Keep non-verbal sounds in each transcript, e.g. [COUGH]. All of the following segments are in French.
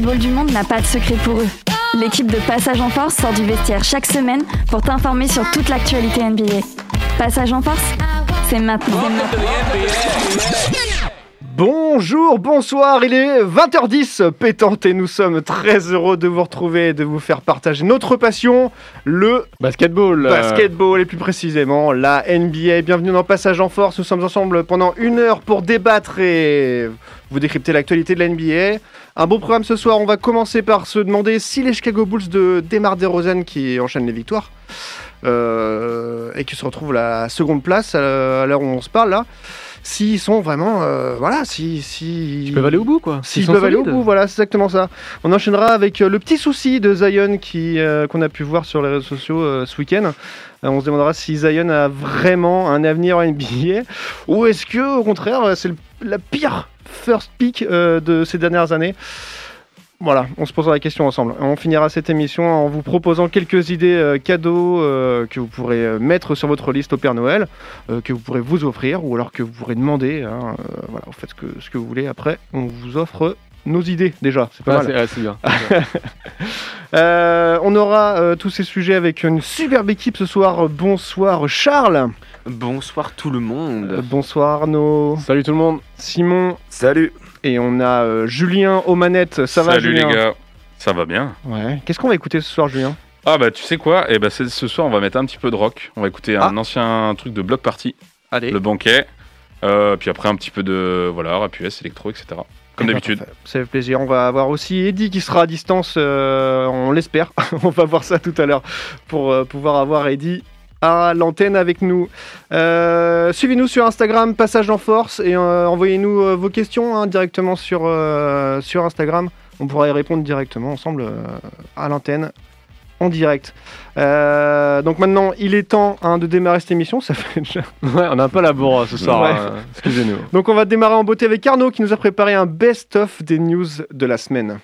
Basketball du monde n'a pas de secret pour eux. L'équipe de Passage en Force sort du vestiaire chaque semaine pour t'informer sur toute l'actualité NBA. Passage en Force, c'est maintenant. Bonjour, bonsoir, il est 20h10 pétante et nous sommes très heureux de vous retrouver et de vous faire partager notre passion, le basketball. Basketball et plus précisément la NBA. Bienvenue dans Passage en Force, nous sommes ensemble pendant une heure pour débattre et vous décrypter l'actualité de la NBA. Un beau programme ce soir, on va commencer par se demander si les Chicago Bulls de Demar DeRozan qui enchaînent les victoires euh, et qui se retrouvent à la seconde place à l'heure où on se parle là s'ils sont vraiment, euh, voilà, si, si ils peuvent aller au bout, quoi. S'ils peuvent aller au bout, voilà, c'est exactement ça. On enchaînera avec euh, le petit souci de Zion euh, qu'on a pu voir sur les réseaux sociaux ce week-end. on se demandera si Zion a vraiment un avenir en NBA ou est-ce que, au contraire, c'est la pire first pick de ces dernières années. Voilà, on se posera la question ensemble. On finira cette émission en vous proposant quelques idées euh, cadeaux euh, que vous pourrez euh, mettre sur votre liste au Père Noël, que vous pourrez vous offrir ou alors que vous pourrez demander. Hein, voilà, vous faites ce que, ce que vous voulez. Après, on vous offre nos idées déjà. C'est pas mal. C'est bien. [LAUGHS] on aura tous ces sujets avec une superbe équipe ce soir. Bonsoir Charles. Bonsoir tout le monde. bonsoir Arnaud. Salut tout le monde. Simon. Salut. Et on a euh, Julien aux manettes. Ça va, Julien Salut les gars. Ça va bien. Ouais. Qu'est-ce qu'on va écouter ce soir, Julien? Ah bah tu sais quoi? Eh bah ce soir on va mettre un petit peu de rock. On va écouter un ah. ancien truc de Block Party. Allez. Le banquet. Euh, puis après un petit peu de voilà rap US, électro, etc. Comme d'habitude. Ça fait plaisir. On va avoir aussi Eddie qui sera à distance, euh, on l'espère. [LAUGHS] on va voir ça tout à l'heure pour pouvoir avoir Eddie à l'antenne avec nous. Euh, suivez-nous sur Instagram, Passage en Force, et euh, envoyez-nous euh, vos questions hein, directement sur, sur Instagram. On pourra y répondre directement ensemble à l'antenne en direct. donc maintenant, il est temps hein, de démarrer cette émission. Ça fait déjà... [LAUGHS] Ouais, on a un peu la bourre ce soir. Hein. Excusez-nous. Donc on va démarrer en beauté avec Arnaud qui nous a préparé un best-of des news de la semaine.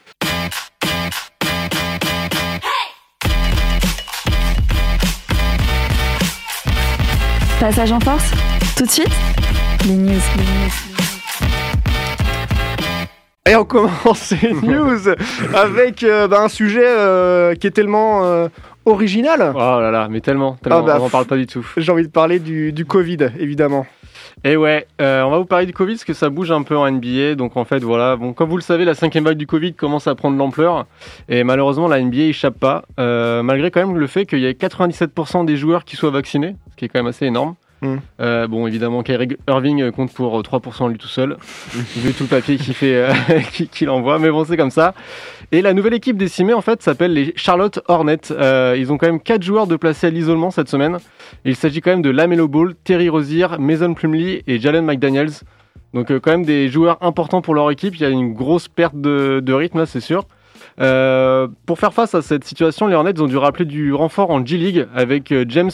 Passage en force Tout de suite Les news. Et on commence les [LAUGHS] news avec euh, bah, un sujet euh, qui est tellement euh, original. Oh là là, mais tellement, tellement ah bah, on n'en parle pas du tout. J'ai envie de parler du, du Covid, évidemment. Et ouais, on va vous parler du Covid parce que ça bouge un peu en NBA. Donc en fait, voilà, bon, comme vous le savez, la cinquième vague du Covid commence à prendre l'ampleur. Et malheureusement, la NBA échappe pas, malgré quand même le fait qu'il y ait 97% des joueurs qui soient vaccinés, ce qui est quand même assez énorme. Mm. Euh, bon, évidemment, Kyrie Irving compte pour 3% lui tout seul, [LAUGHS] vu tout le papier qu'il fait, euh, [LAUGHS] qu'il envoie, mais bon, c'est comme ça. Et la nouvelle équipe décimée, en fait, s'appelle les Charlotte Hornets. Euh, ils ont quand même 4 joueurs de placés à l'isolement cette semaine. il s'agit quand même de Lamelo Ball, Terry Rozier, Mason Plumlee et Jalen McDaniels. Donc, quand même des joueurs importants pour leur équipe. Il y a une grosse perte de, de rythme, c'est sûr. Euh, pour faire face à cette situation, les Hornets ont dû rappeler du renfort en G-League avec euh, James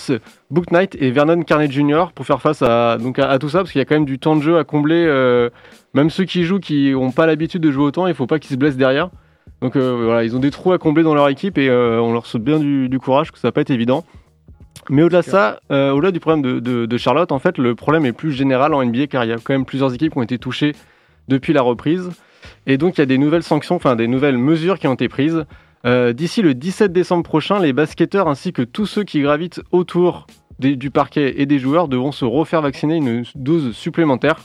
Booknight et Vernon Carney Jr. pour faire face à, donc à, tout ça, parce qu'il y a quand même du temps de jeu à combler. Euh, même ceux qui jouent, qui n'ont pas l'habitude de jouer autant, il ne faut pas qu'ils se blessent derrière. Donc voilà, ils ont des trous à combler dans leur équipe et on leur saute bien du, courage, que ça va pas être évident. Mais au-delà de ça, au-delà du problème de, de, Charlotte, en fait, le problème est plus général en NBA car il y a quand même plusieurs équipes qui ont été touchées depuis la reprise. Et donc, il y a des nouvelles sanctions, enfin des nouvelles mesures qui ont été prises. Euh, d'ici le 17 décembre prochain, les basketteurs ainsi que tous ceux qui gravitent autour du parquet et des joueurs devront se refaire vacciner une dose supplémentaire.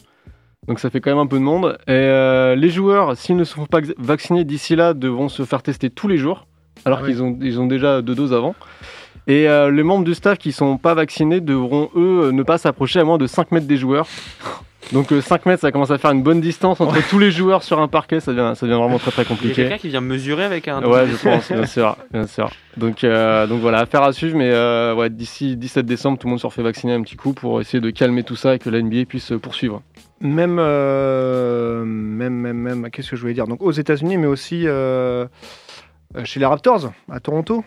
Donc ça fait quand même un peu de monde. Et euh, les joueurs, s'ils ne se font pas vaccinés d'ici là, devront se faire tester tous les jours, alors qu'ils ont, ils ont déjà deux doses avant. Et euh, les membres du staff qui ne sont pas vaccinés devront, eux, ne pas s'approcher à moins de 5 mètres des joueurs. Donc 5 euh, mètres, ça commence à faire une bonne distance entre tous les joueurs sur un parquet, ça devient, ça devient vraiment très très compliqué. Il y a quelqu'un qui vient mesurer avec un. Ouais, je pense, bien sûr, bien sûr. Donc, euh, donc voilà, affaire à suivre, mais euh, ouais, d'ici 17 décembre, tout le monde se refait vacciner un petit coup pour essayer de calmer tout ça et que la NBA puisse poursuivre. Même, même, même, même, qu'est-ce que je voulais dire? Donc aux États-Unis, mais aussi chez les Raptors, à Toronto?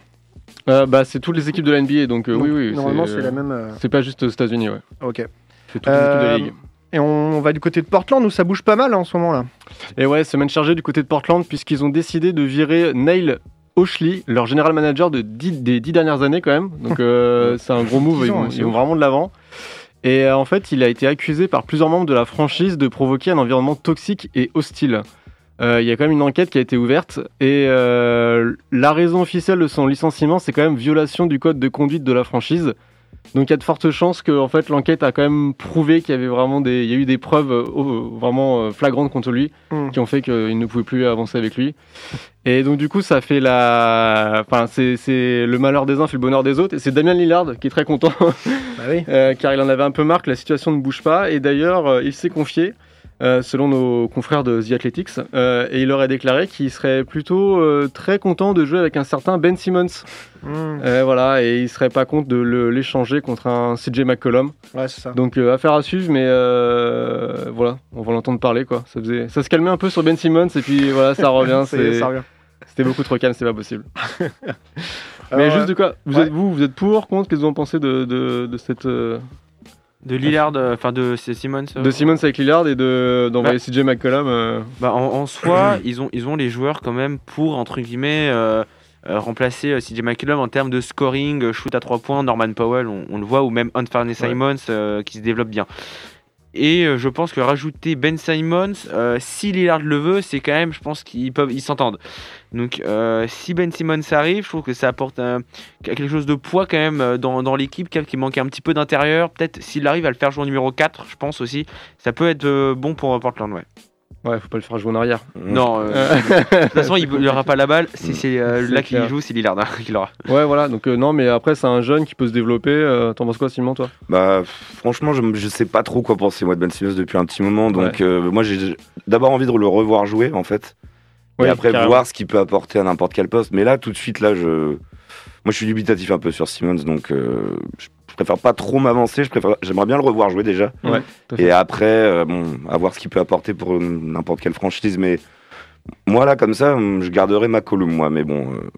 bah, c'est toutes les équipes de la NBA, donc, oui, oui. Normalement, c'est la même. C'est pas juste aux États-Unis, ouais. Ok. C'est toutes les équipes de la Ligue. Et on va du côté de Portland où ça bouge pas mal hein, en ce moment-là. Et ouais, semaine chargée du côté de Portland puisqu'ils ont décidé de virer Neil Oshley, leur général manager de des dix dernières années quand même. Donc euh, [LAUGHS] c'est un gros move, ils, vont, ils vraiment de l'avant. Et euh, en fait, il a été accusé par plusieurs membres de la franchise de provoquer un environnement toxique et hostile. euh, il y a quand même une enquête qui a été ouverte et la raison officielle de son licenciement, c'est quand même violation du code de conduite de la franchise. Donc il y a de fortes chances que en fait l'enquête a quand même prouvé qu'il y avait vraiment des, il y a eu des preuves euh, vraiment euh, flagrantes contre lui Mm. qui ont fait qu'il ne pouvait plus avancer avec lui. Et donc du coup ça fait la, enfin c'est le malheur des uns fait le bonheur des autres et c'est Damien Lillard qui est très content Bah oui. [LAUGHS] euh, car il en avait un peu marre que la situation ne bouge pas. Et d'ailleurs, il s'est confié, euh, selon nos confrères de The Athletics, euh, et il aurait déclaré qu'il serait plutôt euh, très content de jouer avec un certain Ben Simmons. Mm. Euh, voilà, et il serait pas contre de l'échanger contre un CJ McCollum. Ouais, c'est ça. Donc affaire à suivre, mais voilà, on va l'entendre parler quoi. Ça, faisait... ça se calmait un peu sur Ben Simmons et puis voilà, ça [LAUGHS] revient. C'était beaucoup trop calme, c'est pas possible. [LAUGHS] mais juste de quoi Vous ouais. êtes vous, vous êtes pour, contre Qu'est-ce que vous en pensez de, de, de cette De Lillard, euh, enfin de Simmons. euh, de Simmons avec Lillard et de d'envoyer CJ McCollum euh, Bah, en, en soi, [CLEARS THROAT] ils ont, ils ont les joueurs quand même pour, entre guillemets, euh, euh, remplacer CJ McCollum en termes de scoring, shoot à 3 points, Norman Powell, on, on le voit, ou même Anthony. Simons qui se développe bien. Et euh, je pense que rajouter Ben Simons, euh, si Lillard le veut, c'est quand même, je pense qu'ils peuvent, ils s'entendent. Donc, euh, si Ben Simmons arrive, je trouve que ça apporte quelque chose de poids quand même euh, dans, dans l'équipe, qui manque un petit peu d'intérieur. Peut-être s'il arrive à le faire jouer en numéro 4, je pense aussi, ça peut être bon pour Portland, ouais. Ouais, faut pas le faire jouer en arrière. Non, euh, Euh, [LAUGHS] de toute façon, il n'aura pas la balle. Si c'est euh, C'est là qu'il joue, c'est Lillard hein, [LAUGHS] qui l'aura. ouais, voilà. Donc euh, non, mais après c'est un jeune qui peut se développer. Euh, T'en penses quoi, Simon, toi? Bah, franchement, je, je sais pas trop quoi penser moi de Ben Simmons depuis un petit moment. Donc, euh, moi, j'ai d'abord envie de le revoir jouer en fait. Ouais, et après, carrément. voir ce qu'il peut apporter à n'importe quel poste. Mais là, tout de suite, là, je. Moi, je suis dubitatif un peu sur Simmons. Donc, euh, je préfère pas trop m'avancer. Je préfère... J'aimerais bien le revoir jouer déjà. Ouais. Et après, euh, bon, à voir ce qu'il peut apporter pour euh, n'importe quelle franchise. Mais moi, là, comme ça, je garderai ma column, moi. Mais bon. euh,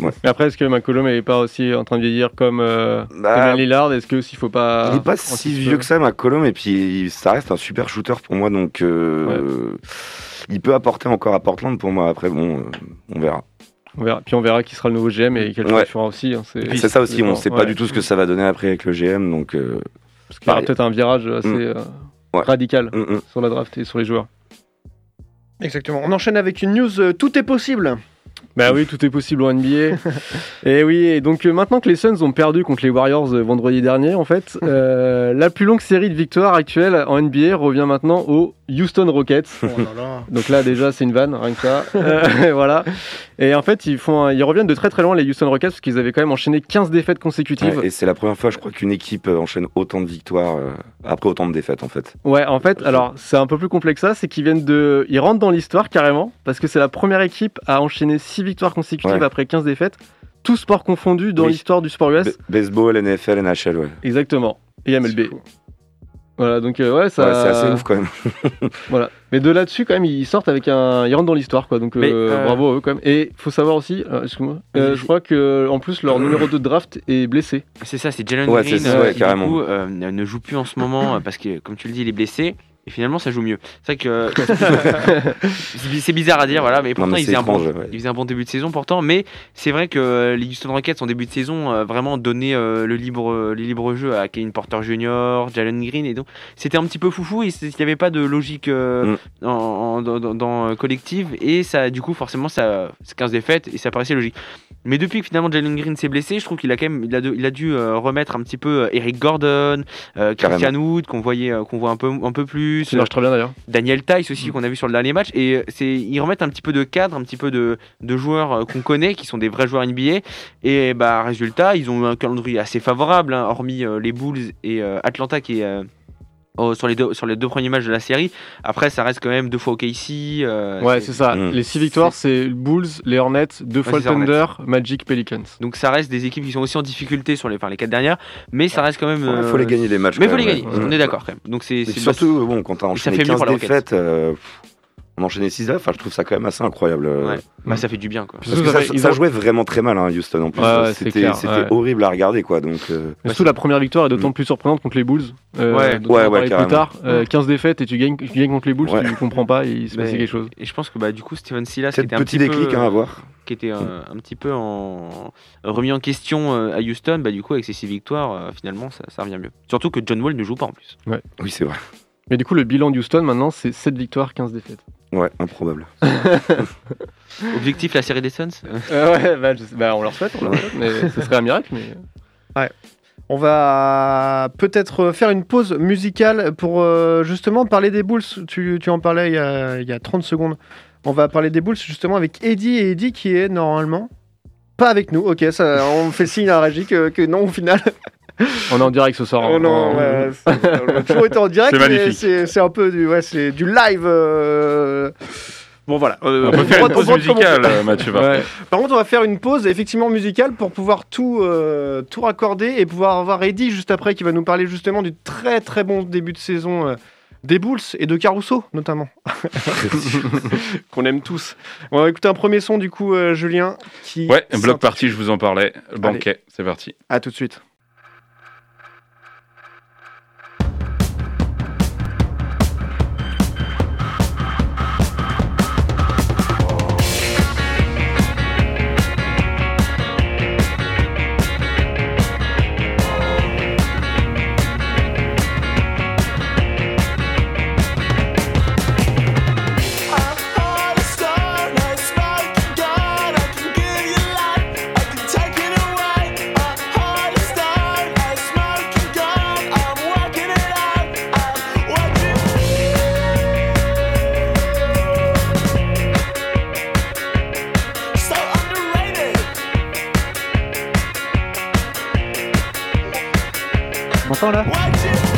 Mais après, est-ce que McCollum est pas aussi en train de vieillir comme, euh, bah, comme Lillard? Est-ce que s'il faut pas. Il est pas si vieux que ça, McCollum, et puis ça reste un super shooter pour moi, donc euh, il peut apporter encore à Portland pour moi. Après, bon, euh, on verra. On verra. Puis on verra qui sera le nouveau GM et quel Ouais. il fera aussi. hein, c'est ça aussi, on dépend. sait Ouais. pas du tout ce que ça va donner après avec le GM, donc. euh, Parce qu'il y aura peut-être un virage assez Mm. euh, Ouais. radical hum, hum. sur la draft et sur les joueurs. Exactement. On enchaîne avec une news euh, Tout est possible. Bah oui, tout est possible en NBA. [LAUGHS] et oui, et donc euh, maintenant que les Suns ont perdu contre les Warriors euh, vendredi dernier, en fait, [LAUGHS] euh, la plus longue série de victoires actuelle en NBA revient maintenant aux Houston Rockets. Oh là là. [LAUGHS] Donc là déjà c'est une vanne, rien que ça. Euh, voilà. Et en fait ils font, un- ils reviennent de très très loin les Houston Rockets parce qu'ils avaient quand même enchaîné 15 défaites consécutives. Ouais, et c'est la première fois, je crois, qu'une équipe enchaîne autant de victoires euh, après autant de défaites, en fait. Ouais, en fait, alors c'est un peu plus complexe que ça, c'est qu'ils viennent de, ils rentrent dans l'histoire carrément parce que c'est la première équipe à enchaîner 6 victoires consécutives Ouais. après 15 défaites, tout sport confondu dans Oui. l'histoire du sport US. B- baseball, NFL, NHL, ouais. Exactement. Et MLB. Voilà, donc euh, ouais, ça. Ouais, c'est assez ouf quand même. [LAUGHS] [LAUGHS] Voilà. Mais de là-dessus, quand même, ils sortent avec un. Ils rentrent dans l'histoire, quoi. Donc euh, Mais, euh, bravo à eux, quand même. Et faut savoir aussi, euh, excuse-moi, euh, je crois que en plus, leur numéro 2 de draft est blessé. C'est ça, c'est Jalen Ouais, Green c'est ça, euh, ouais, qui carrément. du coup euh, ne joue plus en ce moment parce que, comme tu le dis, il est blessé. Et finalement, ça joue mieux. C'est vrai que [LAUGHS] [LAUGHS] c'est bizarre à dire, voilà, mais Non, pourtant mais il, faisait un bon, étrange, ouais. il faisait un bon début de saison pourtant. Mais c'est vrai que euh, les Houston Rockets en début de saison euh, vraiment donné euh, le libre, le libre jeu à Kevin Porter Jr., Jalen Green et donc c'était un petit peu foufou. Il n'y avait pas de logique euh, Mm. en, en- dans, dans- euh, collective et ça, du coup, forcément, ça, c'est 15 défaites et ça paraissait logique. Mais depuis que finalement Jalen Green s'est blessé, je trouve qu'il a quand même, il a, de- il a dû euh, remettre un petit peu euh, Eric Gordon, euh, Christian Wood qu'on voyait, euh, qu'on voit un peu, un peu plus, Ça marche très bien d'ailleurs. Daniel Tice aussi qu'on a vu sur le dernier match. Et euh, c'est ils remettent un petit peu de cadre, un petit peu de, de joueurs euh, qu'on connaît qui sont des vrais joueurs NBA et bah résultat ils ont eu un calendrier assez favorable hein, hormis euh, les Bulls et euh, Atlanta qui est oh, sur les deux sur les deux premiers matchs de la série. Après ça reste quand même deux fois au KC. euh, Ouais, c'est ça. Mm. Les 6 victoires, c'est Bulls, les Hornets, deux fois le Thunder, Magic, Pelicans. donc ça reste des équipes qui sont aussi en difficulté sur les, enfin, les quatre dernières, mais ça reste quand même. Il faut euh, les gagner les matchs. Mais quand faut les gagner, on est d'accord quand même. Donc c'est surtout, bon, quand t'as ça enchaîné fait mieux 15 pour les Rockets. défaites, euh, on enchaînait 6 enfin, je trouve ça quand même assez incroyable. euh. Ouais. bah, ça fait du bien quoi. Parce que ça ils ça ont- jouait vraiment très mal, hein, Houston en plus. Ouais, c'était clair, c'était ouais. horrible à regarder, quoi. Donc, euh, surtout, la première victoire est d'autant plus surprenante contre les Bulls. Euh, Ouais. Ouais, plus tard. Euh, 15 défaites et tu gagnes, tu gagnes contre les Bulls, Ouais. tu comprends pas, et il se passe Mais- quelque chose. Et je pense que bah du coup Steven Silas qui était un petit déclic peu, hein, à voir. qui était euh, un petit peu en remis en question euh, à Houston, bah du coup avec ces six victoires, euh, finalement ça, ça revient mieux. Surtout que John Wall ne joue pas en plus. Oui, c'est vrai. Mais du coup, le bilan de Houston maintenant, c'est 7 victoires, 15 défaites. Ouais, improbable. [LAUGHS] Objectif la série des Suns Euh, ouais, bah, je bah, on leur souhaite, on leur souhaite, mais [LAUGHS] ce serait un miracle. Mais... On va peut-être faire une pause musicale pour euh, justement parler des Bulls. Tu, tu en parlais il y, a, il y a 30 secondes. On va parler des Bulls justement avec Eddie et Eddie qui est normalement pas avec nous. Ok, ça, on fait signe à régie que, que non au final. [LAUGHS] On est en direct ce soir. Oh hein. non, [LAUGHS] On- ouais, c'est- on a toujours été en direct, C'est un peu du, ouais, c'est du live. euh, Bon voilà. Euh, On peut faire une pause musicale, euh, Mathieu. par Ouais. contre. Par contre, on va faire une pause effectivement musicale pour pouvoir tout, euh, tout raccorder et pouvoir avoir Eddie juste après qui va nous parler justement du très très bon début de saison euh, des Bulls et de Caruso notamment. [LAUGHS] Qu'on aime tous. On va écouter un premier son du coup, euh, Julien. Qui Ouais, bloc party, je vous en parlais. Banquet, c'est parti. À tout de suite. Tu m'entends là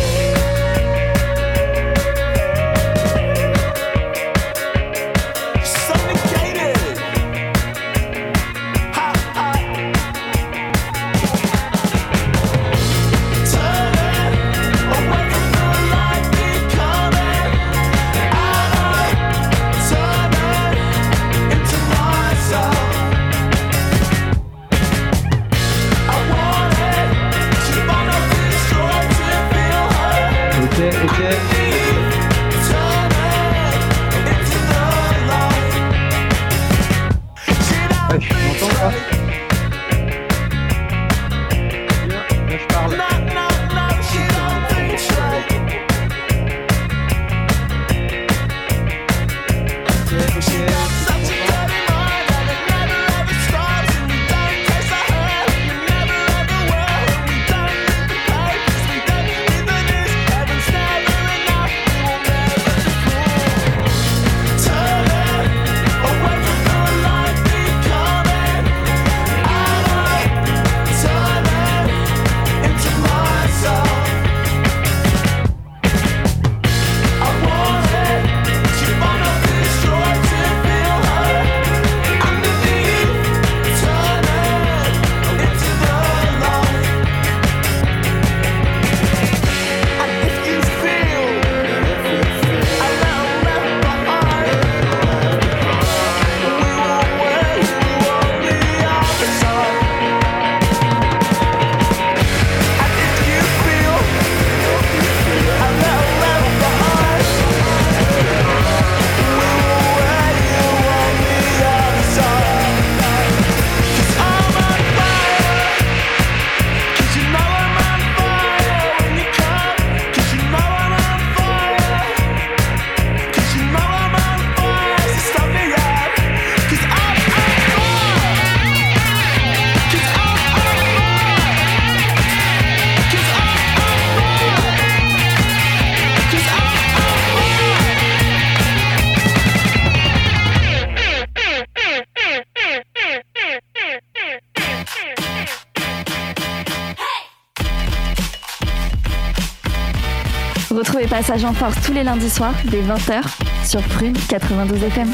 Passage en Force tous les lundis soirs dès 20h sur Prune 92 FM.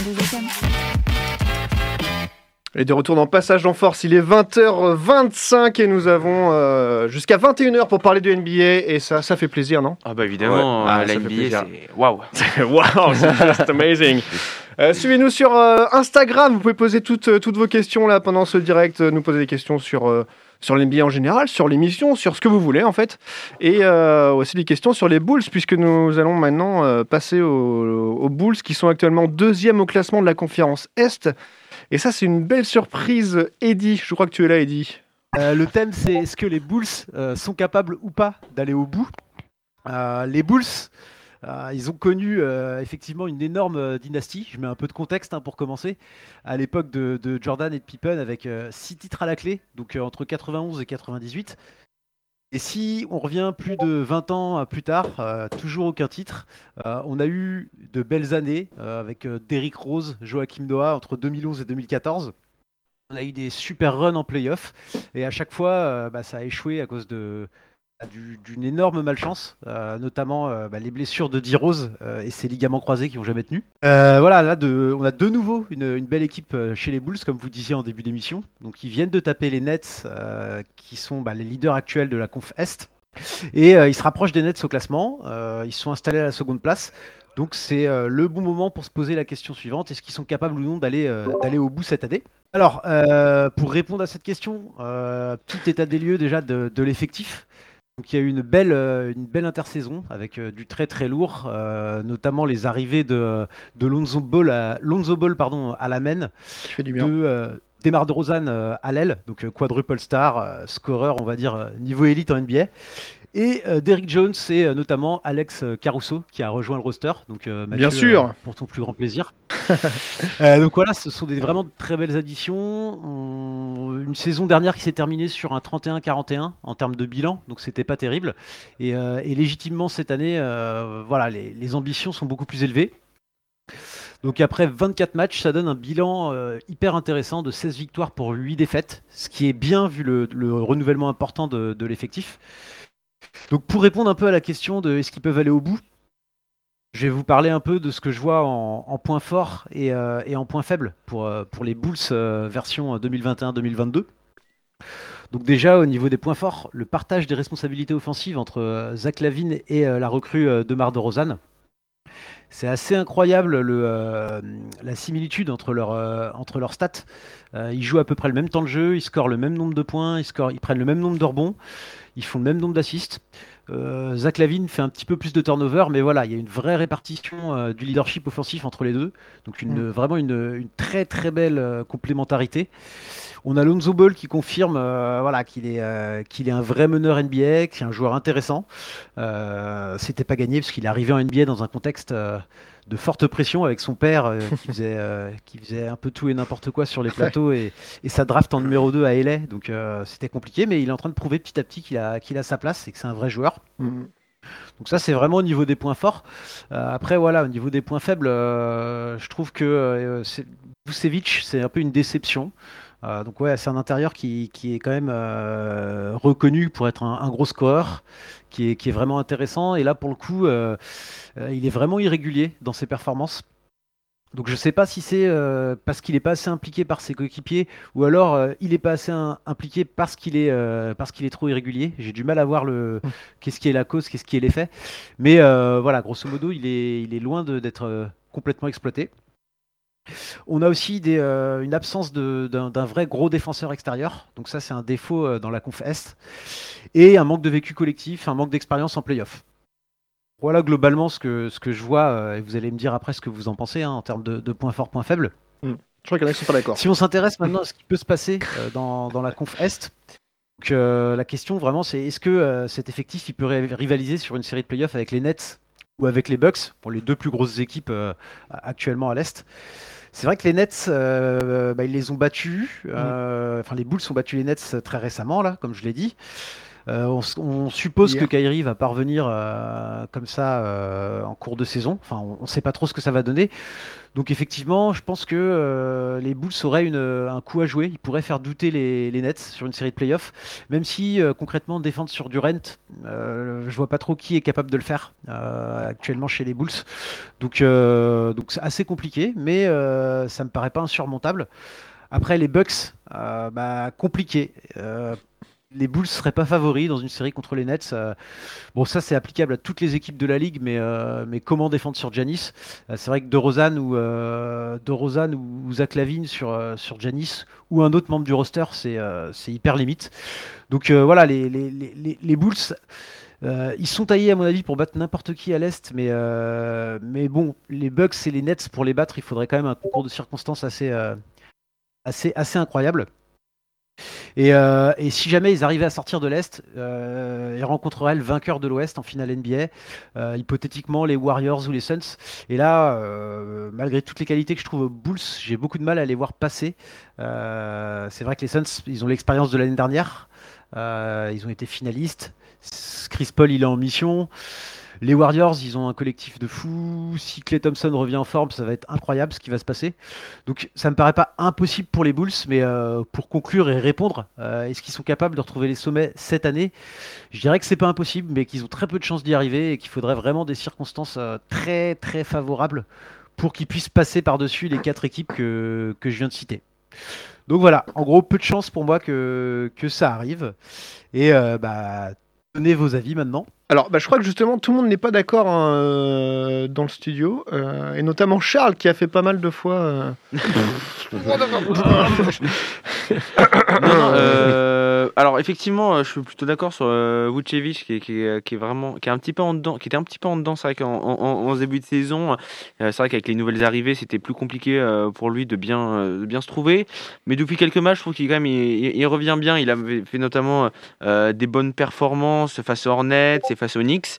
Et de retour dans Passage en Force, il est 20h25 et nous avons euh, jusqu'à 21h pour parler du NBA et ça, ça fait plaisir, non? Ah bah évidemment, Ouais. Ah, euh, ça la fait NBA plaisir. c'est waouh. [LAUGHS] Wow, c'est just amazing. [LAUGHS] Euh, Suivez-nous sur euh, Instagram. Vous pouvez poser toutes, euh, toutes vos questions là pendant ce direct. euh, Nous poser des questions sur, euh, sur l'NBA en général, sur l'émission, sur ce que vous voulez en fait. Et euh, aussi des questions sur les Bulls, puisque nous allons maintenant euh, passer aux, aux Bulls qui sont actuellement deuxième au classement de la conférence Est. Et ça, c'est une belle surprise. Eddie, je crois que tu es là, Eddie. Euh, le thème, c'est est-ce que les Bulls euh, sont capables ou pas d'aller au bout? Euh, Les Bulls, ils ont connu effectivement une énorme dynastie. Je mets un peu de contexte hein, pour commencer. À l'époque de, Jordan et de Pippen, avec six titres à la clé, donc entre 91 et 98. Et si on revient plus de 20 ans plus tard, toujours aucun titre, on a eu de belles années avec Derrick Rose, Joachim Noah entre 2011 et 2014. On a eu des super runs en playoff et à chaque fois, euh, bah, ça a échoué à cause bah, du- d'une énorme malchance, euh, notamment euh, bah, les blessures de D. Rose et ses ligaments croisés qui n'ont jamais tenu. Voilà, là, on a de nouveau une, belle équipe chez les Bulls, comme vous disiez en début d'émission. Donc, ils viennent de taper les Nets, qui sont les leaders actuels de la conf Est. Et ils se rapprochent des Nets au classement. Ils sont installés à la seconde place. Donc, c'est euh, le bon moment pour se poser la question suivante est-ce qu'ils sont capables ou non d'aller euh, d'aller au bout cette année? Alors, euh, pour répondre à cette question, petit état des lieux déjà de, de l'effectif. Donc il y a eu une belle, une belle intersaison avec du très très lourd, notamment les arrivées de, de Lonzo Ball, à, Lonzo Ball pardon, à la main, Qui fait du de bien. Demar DeRozan euh, à l'aile, donc quadruple star, scoreur on va dire niveau élite en NBA. Et euh, Derrick Jones et euh, notamment Alex euh, Caruso qui a rejoint le roster. Donc, euh, Bien Mathieu, sûr. pour ton plus grand plaisir. [LAUGHS] Donc voilà, ce sont des vraiment de très belles additions. On- Une saison dernière qui s'est terminée sur un 31-41 en termes de bilan, donc c'était pas terrible. Et, et légitimement cette année, voilà, les, les ambitions sont beaucoup plus élevées. Donc après 24 matchs, ça donne un bilan euh, hyper intéressant de 16 victoires pour 8 défaites, ce qui est bien vu le, le renouvellement important de, de l'effectif. Donc pour répondre un peu à la question de est-ce qu'ils peuvent aller au bout, je vais vous parler un peu de ce que je vois en, points forts et, euh, et en points faibles pour, euh, pour les Bulls euh, version 2021-2022. Donc déjà au niveau des points forts, le partage des responsabilités offensives entre Zach Lavine et la recrue Demar DeRozan. C'est assez incroyable le, la similitude entre leurs euh, entre leurs stats. Ils jouent à peu près le même temps de jeu, ils scorent le même nombre de points, ils, scorent, ils prennent le même nombre de rebonds, ils font le même nombre d'assists. Euh, Zach Lavine fait un petit peu plus de turnover, mais voilà, il y a une vraie répartition euh, du leadership offensif entre les deux. Donc une, vraiment une, une très très belle euh, complémentarité. On a Lonzo Ball qui confirme voilà, qu'il est, qu'il est un vrai meneur NBA, qu'il est un joueur intéressant. C'était pas gagné parce qu'il est arrivé en NBA dans un contexte de forte pression avec son père euh, qui, [LAUGHS] faisait, euh, qui faisait un peu tout et n'importe quoi sur les plateaux et, et sa draft en numéro 2 à LA. Donc euh, c'était compliqué, mais il est en train de prouver petit à petit qu'il a, qu'il a sa place et que c'est un vrai joueur. Mhm. Donc ça c'est vraiment au niveau des points forts. Après voilà, au niveau des points faibles, je trouve que Vucevic c'est un peu une déception. Euh, donc ouais, c'est un intérieur qui, qui est quand même euh, reconnu pour être un, un gros scoreur, qui est, qui est vraiment intéressant. Et là pour le coup, euh, il est vraiment irrégulier dans ses performances. Donc je ne sais pas si c'est parce qu'il n'est pas assez impliqué par ses coéquipiers ou alors il n'est pas assez un- impliqué parce qu'il est, parce qu'il est trop irrégulier. J'ai du mal à voir le qu'est-ce qui est la cause, qu'est-ce qui est l'effet. Mais voilà, grosso modo, il est, il est loin d'être complètement exploité. On a aussi des, euh, une absence d'un vrai gros défenseur extérieur. Donc ça, c'est un défaut euh, dans la conf Est. Et un manque de vécu collectif, un manque d'expérience en playoff. Voilà globalement ce que, ce que je vois. euh, et vous allez me dire après ce que vous en pensez hein, en termes de, de points forts, points faibles. Je crois qu'il y en a qui sont pas d'accord. Si on s'intéresse maintenant à ce qui peut se passer euh, dans, dans la conf Est, donc, euh, la question vraiment c'est est-ce que cet effectif il peut ri- rivaliser sur une série de playoffs avec les Nets ou avec les Bucks, pour les deux plus grosses équipes actuellement à l'Est? C'est vrai que les Nets, euh, bah, ils les ont battus. euh, Enfin, les Bulls ont battu les Nets très récemment, là, comme je l'ai dit. Euh, on, suppose que Kyrie va parvenir euh, comme ça euh, en cours de saison. Enfin, on ne sait pas trop ce que ça va donner. Donc effectivement, je pense que euh, les Bulls auraient une- un coup à jouer. Ils pourraient faire douter les, les Nets sur une série de playoffs. Même si euh, concrètement défendre sur Durant, euh, je vois pas trop qui est capable de le faire actuellement chez les Bulls. Donc donc c'est assez compliqué, mais ça me paraît pas insurmontable. Après les Bucks, bah, compliqué. Les Bulls seraient pas favoris dans une série contre les Nets. Euh, bon, ça c'est applicable à toutes les équipes de la ligue, mais, euh, comment défendre sur Giannis? Euh, C'est vrai que euh, DeRozan ou Zach Lavine sur sur Giannis ou un autre membre du roster, c'est hyper limite. Donc voilà, les, les, Bulls. ils sont taillés à mon avis pour battre n'importe qui à l'est, mais, bon, les Bucks et les Nets pour les battre, il faudrait quand même un concours de circonstances assez, assez, assez incroyable. Et, euh, et, si jamais ils arrivaient à sortir de l'Est, euh, ils rencontreraient le vainqueur de l'Ouest en finale NBA, euh, hypothétiquement les Warriors ou les Suns. Et là, malgré toutes les qualités que je trouve aux Bulls, j'ai beaucoup de mal à les voir passer. C'est vrai que les Suns, ils ont l'expérience de l'année dernière. ils ont été finalistes. Chris Paul, il est en mission. Les Warriors, ils ont un collectif de fous. Si Clay Thompson revient en forme, ça va être incroyable ce qui va se passer. Donc ça me paraît pas impossible pour les Bulls, mais euh, pour conclure et répondre, euh, est-ce qu'ils sont capables de retrouver les sommets cette année? Je dirais que c'est pas impossible, mais qu'ils ont très peu de chances d'y arriver et qu'il faudrait vraiment des circonstances euh, très très favorables pour qu'ils puissent passer par-dessus les quatre équipes que, je viens de citer. Donc voilà, en gros, peu de chances pour moi que, que ça arrive. Et bah, donnez vos avis maintenant. Alors, bah, je crois que justement, tout le monde n'est pas d'accord hein, euh, dans le studio, euh, et notamment Charles qui a fait pas mal de fois. Euh... [LAUGHS] non, euh, alors effectivement, je suis plutôt d'accord sur Vucevic qui, est vraiment, qui est un petit peu en dedans, qui était un petit peu en dedans. En, début de saison, c'est vrai qu'avec les nouvelles arrivées, c'était plus compliqué pour lui de bien, de bien se trouver. Mais depuis quelques matchs, je trouve qu'il revient bien. Il avait fait notamment des bonnes performances face aux Hornets face au Knicks.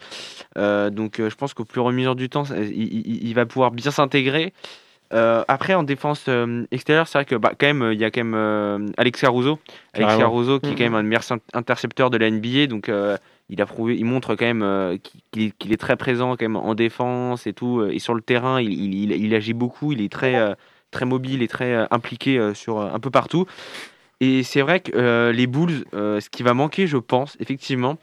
Euh, donc euh, je pense qu'au plus et mesure du temps, il, va pouvoir bien s'intégrer. Euh, après, en défense extérieure, c'est vrai que bah, quand même, il y a quand même Alex Caruso, Alex Caruso qui est quand même un meilleur intercepteur de la NBA, donc il a prouvé, il montre quand même qu'il est très présent quand même en défense et tout, et sur le terrain, il, il agit beaucoup, il est très très mobile et très impliqué sur un peu partout. Et c'est vrai que les Bulls, ce qui va manquer, je pense, effectivement,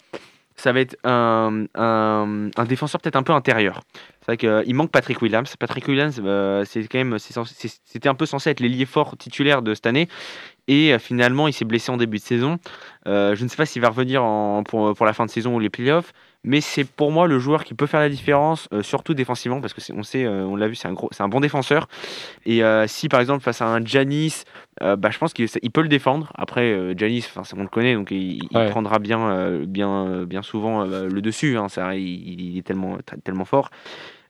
ça va être un, un, défenseur peut-être un peu intérieur. C'est vrai qu'il manque Patrick Williams. Patrick Williams, euh, c'était un peu censé être l'ailier fort titulaire de cette année. Et euh, finalement, il s'est blessé en début de saison. Euh, je ne sais pas s'il va revenir en, pour, pour, la fin de saison ou les playoffs. Mais c'est pour moi le joueur qui peut faire la différence, surtout défensivement, parce que on sait, on l'a vu, c'est un gros, c'est un bon défenseur. Et si par exemple face à un Janis, bah, je pense qu'il peut le défendre. Après, Janis, on le connaît, donc il, prendra bien, bien, bien souvent le dessus. Hein, il, il, est tellement, tellement fort.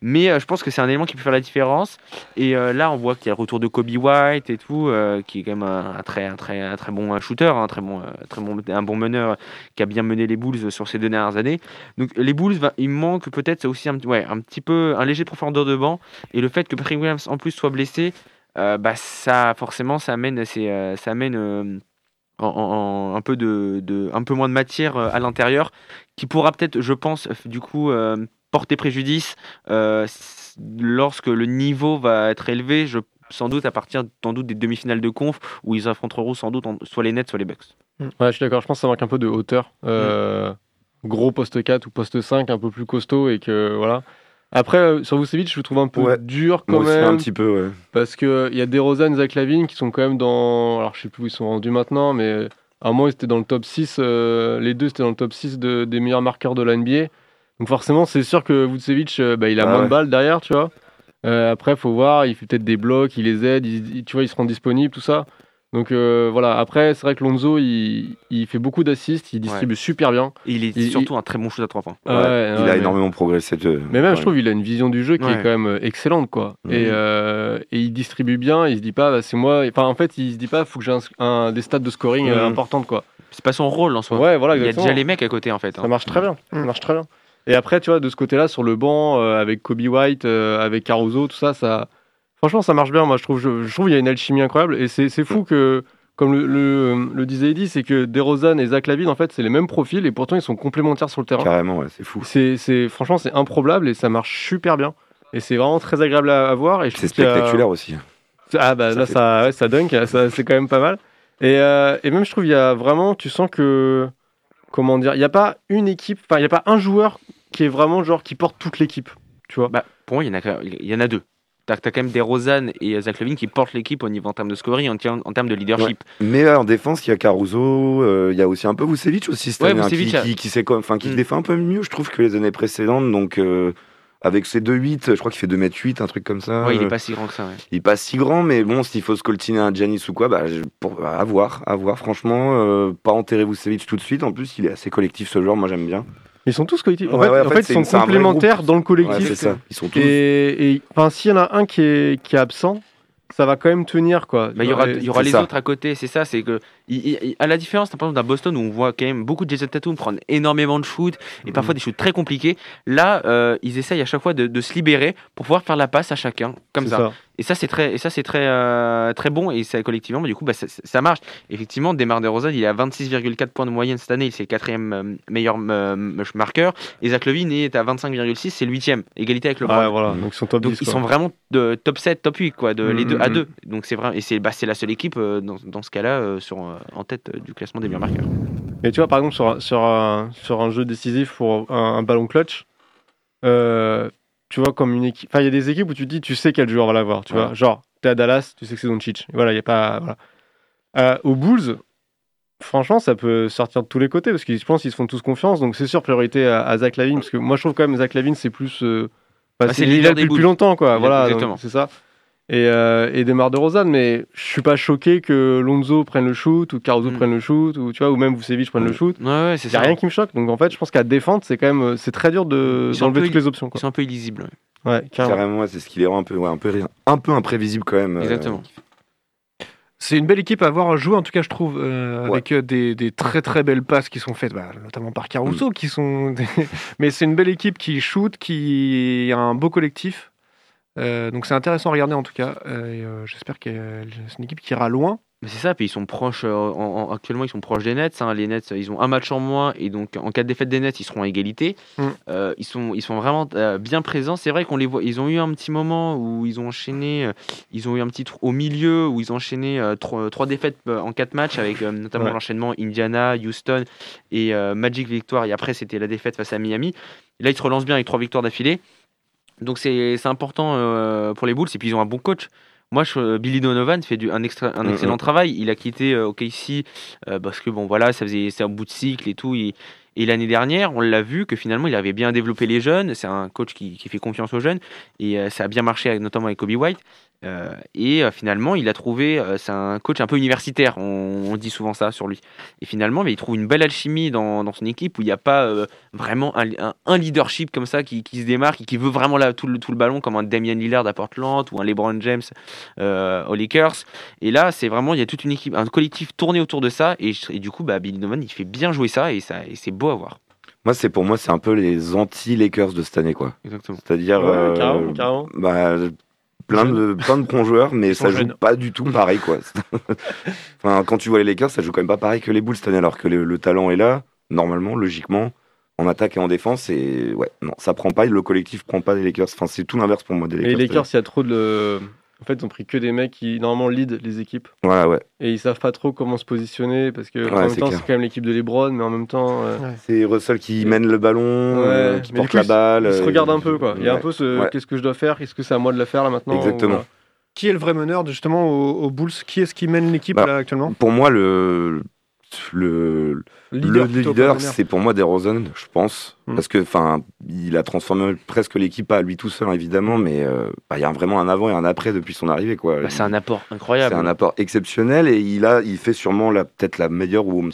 Mais euh, je pense que c'est un élément qui peut faire la différence. Et euh, là, on voit qu'il y a le retour de Kobe White et tout, euh, qui est quand même un, très, un, très, un très bon shooter, un très bon, très bon, un bon meneur qui a bien mené les Bulls sur ces deux dernières années. Donc les Bulls, il manque peut-être aussi un, ouais, un petit peu un léger profondeur de banc. Et le fait que Patrick Williams en plus soit blessé, bah, ça forcément ça amène, ça amène un, peu de, un peu moins de matière à l'intérieur, qui pourra peut-être, je pense, du coup porter préjudice euh, lorsque le niveau va être élevé, je, sans doute à partir sans doute des demi-finales de conf où ils affronteront sans doute soit les Nets, soit les Bucks. Mm. Ouais, je suis d'accord, je pense que ça manque un peu de hauteur. Euh, gros poste 4 ou poste 5, un peu plus costaud et que voilà. Après, euh, sur Vucevic, je le trouve un peu dur quand même. un petit peu, ouais. Parce qu'il y a des Rosanne, Zach Lavine qui sont quand même dans. Alors, je sais plus où ils sont rendus maintenant, mais à un moment, ils étaient dans le top 6. les deux, c'était dans le top 6 des meilleurs marqueurs de la NBA. Donc forcément, c'est sûr que Vucevic, euh, bah, il a ah moins de balles derrière, tu vois. Euh, après, faut voir, il fait peut-être des blocs, il les aide, tu vois, il se rend disponible, tout ça. Donc euh, voilà, après, c'est vrai que Lonzo, il, fait beaucoup d'assists, il distribue super bien. Et il est surtout un très bon shoot à 3 points. il a énormément progressé. Mais même, je trouve, il a une vision du jeu qui est quand même excellente, quoi. Mhm. Et, il distribue bien, il se dit pas, bah, c'est moi. Enfin, en fait, il se dit pas, faut que j'ai un, des stats de scoring mhm. importantes, quoi. C'est pas son rôle en soi. Ouais, voilà, il y a déjà les mecs à côté, en fait. Ça hein. marche très bien. Ça marche très bien. Et après, tu vois, de ce côté-là, sur le banc, euh, avec Kobe White, euh, avec Caruso, tout ça, ça. Franchement, ça marche bien. Moi, je trouve, je, trouve qu'il y a une alchimie incroyable. Et c'est fou que, comme le, le, disait Eddie, c'est que DeRozan et Zach Lavine, en fait, c'est les mêmes profils et pourtant ils sont complémentaires sur le terrain. Carrément, ouais, c'est fou. C'est, franchement, c'est improbable et ça marche super bien. Et c'est vraiment très agréable à, voir. Et c'est spectaculaire aussi. Ah bah là, ça, ça dunk, c'est quand même pas mal. Et, euh, et même, je trouve, il y a vraiment, tu sens que comment dire, il n'y a pas une équipe, enfin, il n'y a pas un joueur qui est vraiment genre qui porte toute l'équipe. Tu vois bah, Pour moi, il y en a, il y en a deux. T'as as quand même des Rosanne et Zach Levine qui portent l'équipe au niveau en termes de scoring, en, en termes de leadership. Mais en défense, il y a Caruso, euh, il y a aussi un peu Vucevic aussi cette année, hein, qui, qui, qui mm. défend un peu mieux, je trouve, que les années précédentes. Donc, euh, avec ses 2-8, je crois qu'il fait 2m8, un truc comme ça. Ouais, il est pas si grand que ça. Ouais. Il est pas si grand, mais bon, s'il faut se coltiner un Giannis ou quoi, bah, pour, à voir, à voir. Franchement, euh, pas enterrer Vucevic tout de suite. En plus, il est assez collectif ce genre, moi j'aime bien. Ils sont tous collectifs. En, fait, ils sont complémentaires dans le collectif. ça. Ils sont tous. Et, enfin, s'il y en a un qui est, qui est absent, ça va quand même tenir quoi. Bah, il y aura, il y aura les autres à côté, c'est ça, c'est que à la différence par exemple d'un Boston où on voit quand même beaucoup de Jason Tatum prendre énormément de shoots et parfois mhm. des shoots très compliqués. Là, euh, ils essayent à chaque fois de, se libérer pour pouvoir faire la passe à chacun comme ça. Et ça c'est très, et ça c'est très, euh, très bon et ça collectivement, du coup, bah, ça, marche. Effectivement, Demar Derozan, il est à 26,4 points de moyenne cette année, c'est le quatrième euh, meilleur marqueur. Et Zach Levine est à 25,6, c'est le huitième, égalité avec le ah, voilà. Donc ils sont top Ils sont vraiment de top 7, top 8 quoi, de les deux à mhm. deux. Donc c'est vrai, et c'est bah, la seule équipe dans, dans, ce cas-là sur en tête euh, du classement des meilleurs marqueurs. Et tu vois, par exemple, sur, sur, un, sur un jeu décisif pour un, ballon clutch, euh, tu vois, comme une équipe. Enfin, il y a des équipes où tu te dis, tu sais quel joueur va l'avoir. Tu vois, genre, t'es à Dallas, tu sais que c'est Doncic. Voilà, il n'y a pas. Voilà. Euh, aux Bulls, franchement, ça peut sortir de tous les côtés parce que je pense qu'ils se font tous confiance. Donc, c'est sûr, priorité à, Zach Lavine parce que moi, je trouve quand même Zach Lavine, c'est plus. Bah, c'est l'idée depuis plus longtemps, quoi. Voilà, c'est ça et, euh, et Demar de Rosanne, mais je suis pas choqué que Lonzo prenne le shoot ou Caruso mm. prenne le shoot ou tu vois ou même Vucevic prenne le shoot. Ouais, ouais, c'est a rien qui me choque. Donc en fait, je pense qu'à défendre, c'est quand même euh, c'est très dur de d'enlever toutes les options. C'est un peu illisible. Ouais, carrément. c'est ce qui les rend un peu, ouais, un peu, un peu imprévisible quand même. Euh, Exactement. C'est une belle équipe à avoir joué, en tout cas, je trouve, avec des, des, très très belles passes qui sont faites, bah, notamment par Caruso, mm. qui sont. [LAUGHS] Mais c'est une belle équipe qui shoot, qui a un beau collectif. Euh, donc c'est intéressant à regarder en tout cas. Euh, euh, j'espère que c'est une équipe qui ira loin. Mais c'est ça, puis ils sont proches, actuellement ils sont proches des Nets. Hein. Les Nets, ils ont un match en moins et donc en cas de défaite des Nets, ils seront à égalité. Mm. ils, sont, ils sont vraiment bien présents. C'est vrai qu'on les voit, ils ont eu un petit moment où ils ont enchaîné, ils ont eu un petit trou au milieu où ils ont enchaîné trois, trois, défaites en quatre matchs avec notamment l'enchaînement Indiana, Houston et Magic Victoire. Et après, c'était la défaite face à Miami. Là, ils se relancent bien avec trois victoires d'affilée. Donc c'est important euh, pour les Bulls et puis ils ont un bon coach. Moi, je, Billy Donovan fait du, un, extra, un excellent travail. Il a quitté euh, OKC euh, parce que bon voilà, ça faisait c'est un bout de cycle et tout. Et, et l'année dernière, on l'a vu que finalement, il avait bien développé les jeunes. C'est un coach qui, qui, fait confiance aux jeunes et ça a bien marché, notamment avec Kobe White. Euh, et euh, finalement, il a trouvé, euh, c'est un coach un peu universitaire, on, dit souvent ça sur lui. Et finalement, mais il trouve une belle alchimie dans, son équipe où il n'y a pas vraiment un, leadership comme ça qui, se démarque et qui veut vraiment là, tout, le, tout le ballon, comme un Damian Lillard à Portland ou un LeBron James aux Lakers. Et là, c'est vraiment, il y a toute une équipe, un collectif tourné autour de ça. Et, du coup, bah, Billy Donovan, il fait bien jouer ça et, ça, et c'est beau à voir. Moi, c'est pour moi, c'est un peu les anti-Lakers de cette année, quoi. Exactement. C'est-à-dire, Bah, plein de, plein de bons joueurs, mais [LAUGHS] ça joue pas du tout pareil, quoi. [LAUGHS] enfin, quand tu vois les Lakers, ça joue quand même pas pareil que les Bulls cette année, alors que le, talent est là, normalement, logiquement, en attaque et en défense, et ouais, non, ça prend pas, le collectif prend pas les Lakers. Enfin, c'est tout l'inverse pour moi des Lakers. Les Lakers, il y a trop de. En fait, ils ont pris que des mecs qui normalement lead les équipes. Ouais, ouais. Et ils savent pas trop comment se positionner parce que en même temps, c'est quand même l'équipe de LeBron, mais en même temps. Euh, c'est Russell qui mène le ballon, euh, qui porte la balle. Il se regarde un peu, quoi. Il y a un peu ce qu'est-ce que je dois faire? Est-ce que c'est à moi de le faire là maintenant? Exactement. Qui est le vrai meneur justement aux, Bulls? Qui est-ce qui mène l'équipe bah, là actuellement? Pour moi, le, le, leader, c'est pour moi DeRozan, je pense, hmm. parce que enfin, il a transformé presque l'équipe à lui tout seul évidemment, mais euh, bah, il y a vraiment un avant et un après depuis son arrivée quoi. Bah, c'est un apport incroyable. C'est un apport exceptionnel et il a, il fait sûrement la peut-être la meilleure ou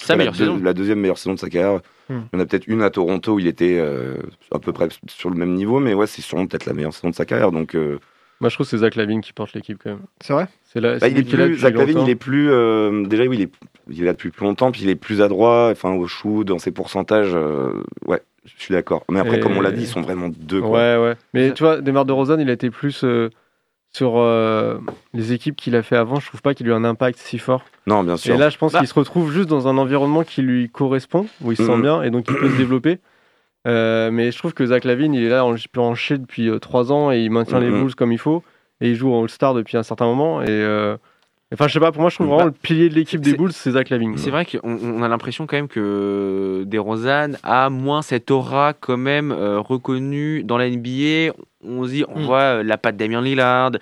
la, deuxième meilleure saison de sa carrière. Hmm. Il y en a peut-être une à Toronto où il était euh, à peu près sur le même niveau, mais ouais, c'est sûrement peut-être la meilleure saison de sa carrière. Donc euh, moi, je trouve que c'est Zach Lavine qui porte l'équipe quand même. C'est vrai? C'est là, bah, il est plus, Zach Lavine, il est plus. Euh, déjà, oui, il est, il est là depuis plus longtemps, puis il est plus adroit, enfin, au shoot, dans ses pourcentages. Euh, ouais, je suis d'accord. Mais après, comme on l'a dit, ils sont vraiment deux. Quoi. Ouais, ouais. Mais tu vois, Demar de Rosanne, il a été plus euh, sur les équipes qu'il a fait avant. Je trouve pas qu'il ait eu un impact si fort. Non, bien sûr. Et là, je pense bah. qu'il se retrouve juste dans un environnement qui lui correspond, où il se sent bien et donc il peut se développer. Mais je trouve que Zach Lavine, il est là, en depuis 3 ans et il maintient les mm-hmm. Bulls comme il faut et il joue en All-Star depuis un certain moment. Et euh, enfin, je sais pas, pour moi, je trouve vraiment bah, le pilier de l'équipe des Bulls, c'est Zach Lavine. C'est vrai qu'on a l'impression quand même que DeRozan a moins cette aura quand même euh, reconnue dans la NBA. On se dit, on mm. voit euh, la patte Damien Lillard,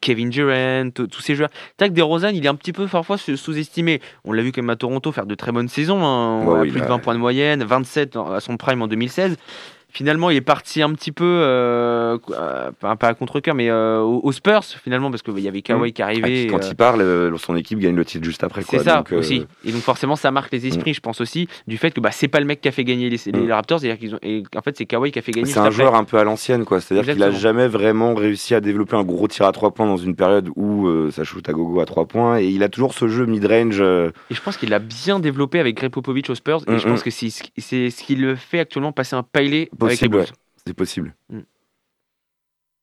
Kevin Durant, tous ces joueurs. Tac, DeRozan, il est un petit peu parfois sous-estimé. On l'a vu quand même à Toronto faire de très bonnes saisons, hein, plus de 20 bah points de moyenne, 27 à son prime en 2016. Finalement, il est parti un petit peu, euh, pas à contre-cœur, mais aux, Spurs, finalement, parce qu'il y avait Kawhi qui arrivait. quand il parle, son équipe gagne le titre juste après. C'est ça aussi. Et donc, forcément, ça marque les esprits, mm. je pense aussi, du fait que bah, c'est pas le mec qui a fait gagner les, les mm. Raptors, qu'ils ont, et en fait, c'est Kawhi qui a fait gagner. C'est un joueur un peu à l'ancienne, quoi. C'est-à-dire qu'il a jamais vraiment réussi à développer un gros tir à trois points dans une période où ça shoot à gogo à trois points, et il a toujours ce jeu mid-range. Et je pense qu'il a bien développé avec Greg Popovich aux Spurs, et je pense que c'est ce qui le fait actuellement passer un palier les. C'est possible. Mm.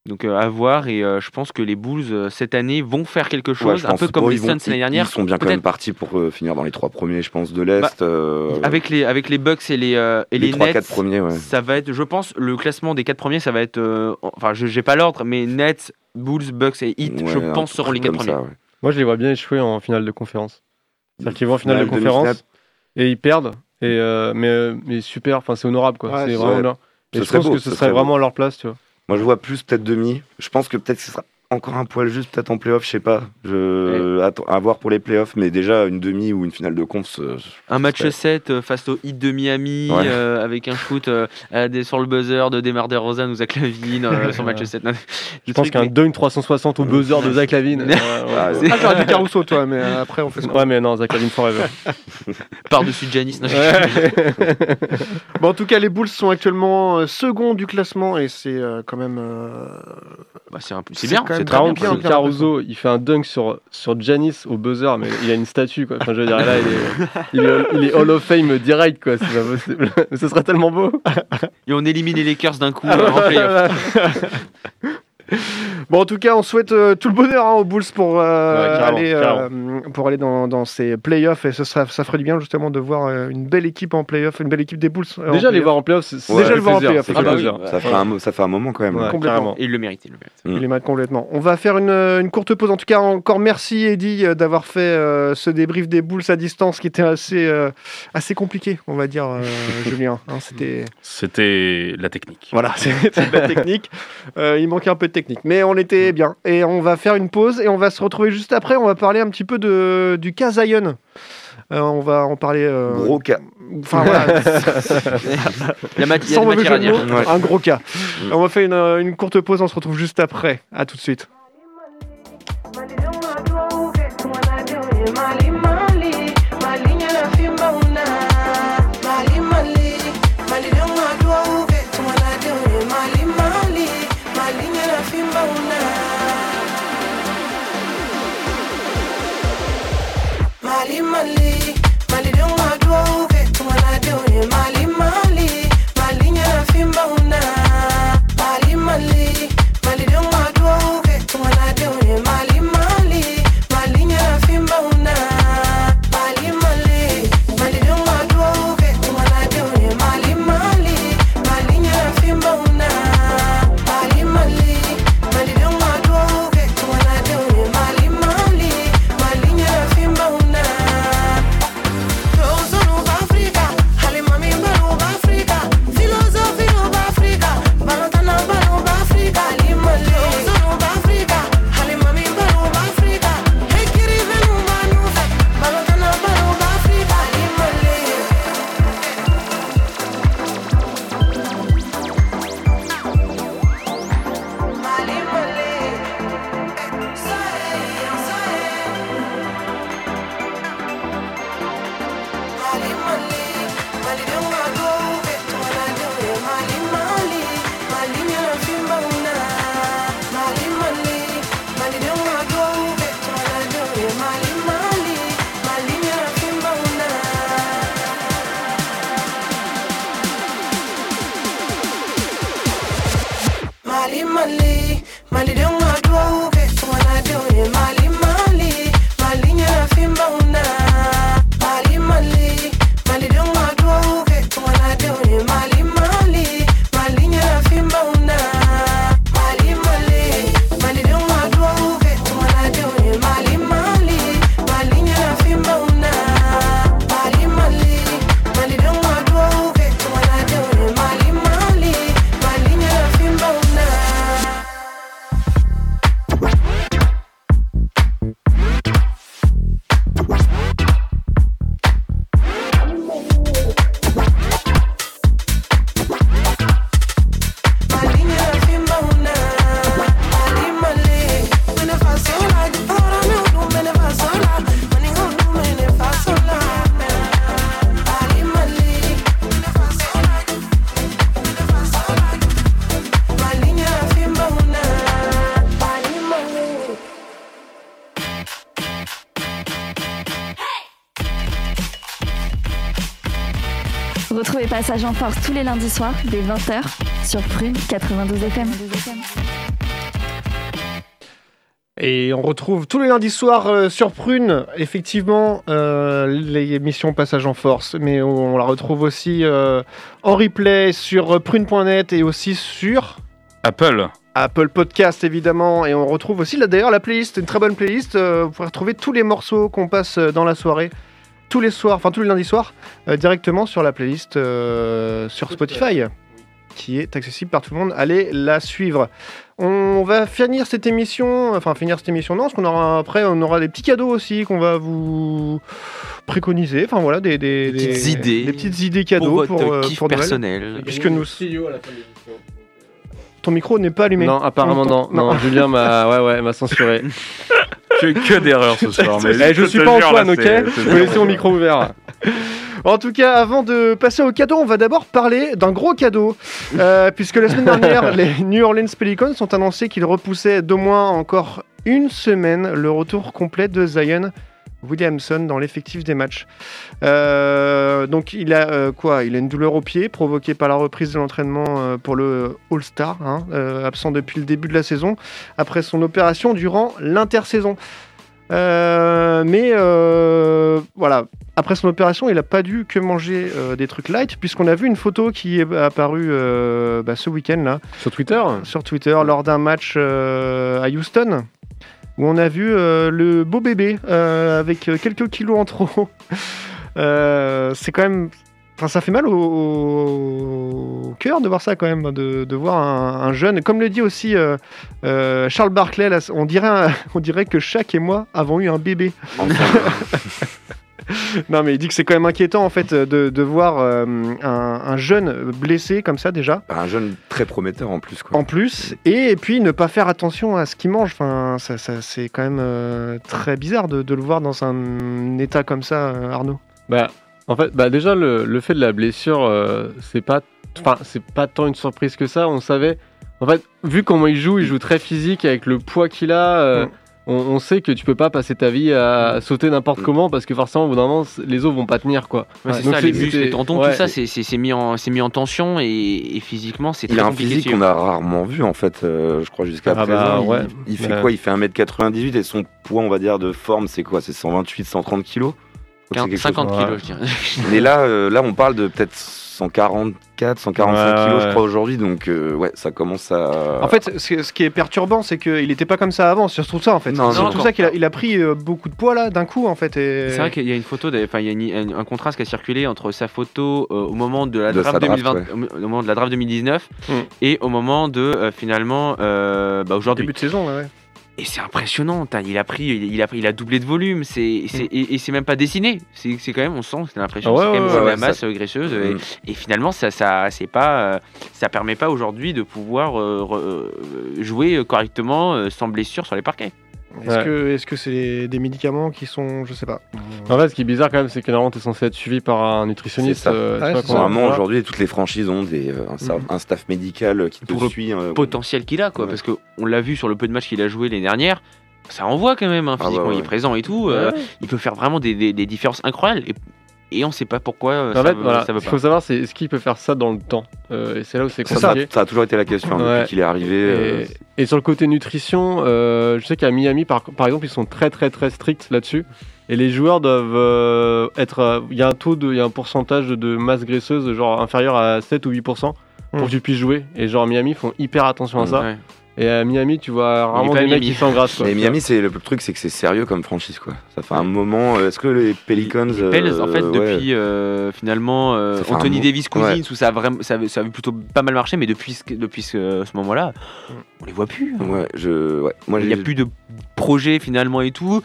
Donc euh, à voir et euh, je pense que les Bulls euh, cette année vont faire quelque chose, un peu comme les Suns l'année dernière. Ils sont bien quand même partis pour finir dans les trois premiers, je pense, de l'est. Bah, avec les avec les Bucks et les et les, Nets, premiers, ouais. ça va être, je pense, le classement des quatre premiers, ça va être, enfin, je j'ai pas l'ordre, mais Nets, Bulls, Bucks et Heat, je pense seront les quatre premiers. Moi, je les vois bien échouer en finale de conférence. C'est-à-dire qu'ils vont en finale de conférence et ils perdent. Et mais, mais super, enfin c'est honorable quoi. c'est vraiment bien. Et je pense que ce serait vraiment à leur place, tu vois. Moi, je vois plus peut-être demi. Je pense que peut-être ce sera encore un poil juste peut-être en playoff, je sais pas. Je... À, voir pour les playoffs, mais déjà une demi ou une finale de conf. Un match 7 euh, face au hit de Miami euh, avec un shoot euh, sur le buzzer de Demar DeRozan ou Zach Lavine sur match 7. je pense qu'un dunk 360 au buzzer de Zach Lavine. [LAUGHS] ah, j'aurais [LAUGHS] dit Caruso, toi, mais après on fait ça. Ouais, mais non, Zach Lavine forever. [LAUGHS] Par-dessus Janis. bon, en tout cas, les Bulls sont actuellement second du classement et c'est quand même. Bah, c'est bien. C'est très bien. Caruso, il fait un dunk sur, sur Janis au buzzer, mais il a une statue, quoi. Enfin, je veux dire, là, il est, il est, Hall of Fame direct, quoi. C'est pas possible. [LAUGHS] Mais ce serait tellement beau. Et on élimine les Lakers d'un coup [LAUGHS] en playoff. [LAUGHS] Bon, en tout cas, on souhaite euh, tout le bonheur hein, aux Bulls pour, euh, aller, euh, pour aller dans, dans ces playoffs et ce sera, ça ferait du bien justement de voir une belle équipe en playoff, une belle équipe des Bulls. Déjà, les voir en playoff, c'est déjà le voir en playoff. Ah bah ça, fait un, ça fait un moment quand même. complètement. il le mérite. Il le mérite, il le mérite complètement. On va faire une, une, courte pause. En tout cas, encore merci Eddie d'avoir fait ce débrief des Bulls à distance qui était assez, assez compliqué, on va dire, [LAUGHS] Julien. Hein, c'était... c'était la technique. Voilà, [LAUGHS] c'était la technique. il manquait un peu de technique. Mais on était bien. Et on va faire une pause et on va se retrouver juste après. On va parler un petit peu de, du cas Zion. Euh, on va en parler. Euh... Gros cas. Enfin voilà. [LAUGHS] la matière, Un gros cas. on va faire une, une courte pause. On se retrouve juste après. À tout de suite. in my lips. Passage en Force tous les lundis soirs dès 20h sur Prune 92 FM. Et on retrouve tous les lundis soirs euh, sur Prune, effectivement, euh, l'émission Passage en Force. Mais on, la retrouve aussi euh, en replay sur prune.net et aussi sur Apple. Apple Podcast évidemment et on retrouve aussi là d'ailleurs la playlist, une très bonne playlist. vous pourrez retrouver tous les morceaux qu'on passe dans la soirée, tous les soirs, enfin tous les lundis soirs, directement sur la playlist sur Spotify, qui est accessible par tout le monde. Allez la suivre. On va finir cette émission, enfin finir cette émission, non, parce qu'on aura après, on aura des petits cadeaux aussi qu'on va vous préconiser. Enfin voilà, des, des, petites idées, des petites idées cadeaux pour, votre kiff personnel. Puisque nous. Ton micro n'est pas allumé. Non, apparemment non. Non, Julien m'a [LAUGHS] ouais, ouais, m'a censuré. [LAUGHS] Tu que d'erreurs ce soir. Mais eh, je, suis pas Antoine, ok Je vais laisser mon micro ouvert. En tout cas, avant de passer au cadeau, on va d'abord parler d'un gros cadeau. Euh, puisque la semaine dernière, [LAUGHS] les New Orleans Pelicans ont annoncé qu'ils repoussaient d'au moins encore une semaine le retour complet de Zion Williamson dans l'effectif des matchs. Euh, donc il a euh, quoi Il a une douleur au pied provoquée par la reprise de l'entraînement pour le All-Star, hein, absent depuis le début de la saison, après son opération durant l'intersaison. mais voilà, après son opération, il n'a pas dû que manger euh, des trucs light, puisqu'on a vu une photo qui est apparue euh, bah, ce week-end là. Sur Twitter? Sur Twitter, lors d'un match euh, à Houston, où on a vu le beau bébé avec quelques kilos en trop. [LAUGHS] c'est quand même. Enfin, ça fait mal au, cœur de voir ça quand même, de, voir un, jeune. Comme le dit aussi Charles Barclay, on, dirait, [LAUGHS] on dirait que chaque et moi avons eu un bébé. [LAUGHS] [LAUGHS] non, mais il dit que c'est quand même inquiétant en fait de, voir euh, un, jeune blessé comme ça déjà. Bah, un jeune très prometteur en plus. Quoi. En plus, et, puis ne pas faire attention à ce qu'il mange. Enfin, ça, c'est quand même euh, très bizarre de, le voir dans un état comme ça, euh, Arnaud. Bah, en fait, bah déjà le, fait de la blessure, c'est pas, enfin, c'est pas tant une surprise que ça. On savait. En fait, vu comment il joue, il joue très physique avec le poids qu'il a. Mm on, sait que tu peux pas passer ta vie à sauter n'importe mm. comment parce que forcément au bout d'un moment les os vont pas tenir quoi. c'est ça, les muscles, les tendons, tout ça c'est mis en mis en tension et, physiquement c'est très Il a un physique qu'on a rarement vu en fait, euh, je crois jusqu'à ah bah, présent. il, fait quoi? Il fait 1m98 et son poids on va dire de forme c'est quoi? C'est 128 130 kg 50 kg je dirais. Mais là euh, là on parle de peut-être 144, 145 kilos, je crois, aujourd'hui. Donc, euh, ouais, ça commence à. En fait, ce qui est perturbant, c'est qu'il n'était pas comme ça avant. C'est surtout ça, en fait. C'est surtout ça qu'il a, il a pris euh, beaucoup de poids, là, d'un coup, en fait. C'est vrai qu'il y a une photo, enfin, il y a un contraste qui a circulé entre sa photo euh, au moment de la draft, 2020, au moment de la draft 2019 hmm. et au moment de, finalement, bah, aujourd'hui. Début de saison, ouais. Et c'est impressionnant, il a pris, il a, il a doublé de volume, c'est, mm. et, c'est même pas dessiné. C'est, quand même, on sent, c'est l'impression, ah c'est quand même la masse graisseuse. Mm. Et, finalement, ça, ça, c'est pas, ça permet pas aujourd'hui de pouvoir euh, euh, jouer correctement sans blessure sur les parquets. Est-ce que c'est des médicaments qui sont, je sais pas. En fait, ce qui est bizarre quand même, c'est que normalement, tu es censé être suivi par un nutritionniste. Euh, normalement, aujourd'hui, toutes les franchises ont des, euh, un, staff médical qui te suit. Le euh, potentiel qu'il a, quoi. Parce qu'on l'a vu sur le peu de matchs qu'il a joué l'année dernière. Ça envoie quand même, hein, ah physiquement, il est présent et tout. il peut faire vraiment des, des différences incroyables. Et et on ne sait pas pourquoi euh, ça, veut, Ce qu'il faut savoir, c'est est-ce qu'il peut faire ça dans le temps euh, Et c'est là où c'est compliqué. Ça, a toujours été la question hein, depuis qu'il est arrivé. Et, euh. Et, sur le côté nutrition, je sais qu'à Miami, par, par, exemple, ils sont très très très stricts là-dessus. Et les joueurs doivent être. Il y a un taux, de, il y a un pourcentage de masse graisseuse genre inférieur à 7 ou 8% pour hmm. que tu puisses jouer. Et genre Miami font hyper attention à ça. Et à Miami, tu vois vraiment des mecs qui grâce. Mais Miami, c'est le truc, c'est que c'est sérieux comme franchise, quoi. Ça fait un moment. Euh, est-ce que les Pelicans, les, Pels, en fait, euh, depuis euh, finalement Anthony Davis Cousins, où ça a vraiment, ça, ça a plutôt pas mal marché, mais depuis depuis ce, moment-là, on les voit plus. Hein. Ouais, je, ouais. Moi, il n'y a plus de projet finalement et tout.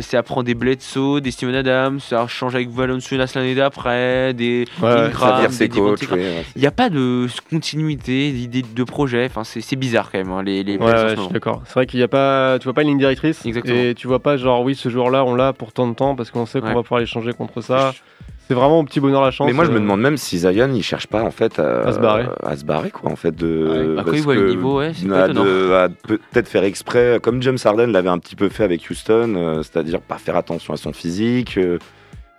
ça prend des Bledsoe, des Steven Adams, ça change avec Valenciunas l'année d'après, des ouais, des, Il n'y a pas de continuité, d'idée de projet. Enfin, c'est bizarre quand même. Hein les, ouais, je suis d'accord. C'est vrai qu'il y a pas, tu vois pas une ligne directrice. Et tu vois pas genre oui ce jour-là on l'a pour tant de temps parce qu'on sait qu'on va pouvoir l'échanger contre ça. C'est vraiment au petit bonheur la chance. Mais moi je me euh, demande même si Zion il cherche pas en fait à, se barrer, à se barrer quoi en fait de. Bah, il voit le niveau ouais. peut-être faire exprès comme James Harden l'avait un petit peu fait avec Houston, euh, c'est-à-dire pas faire attention à son physique. Euh,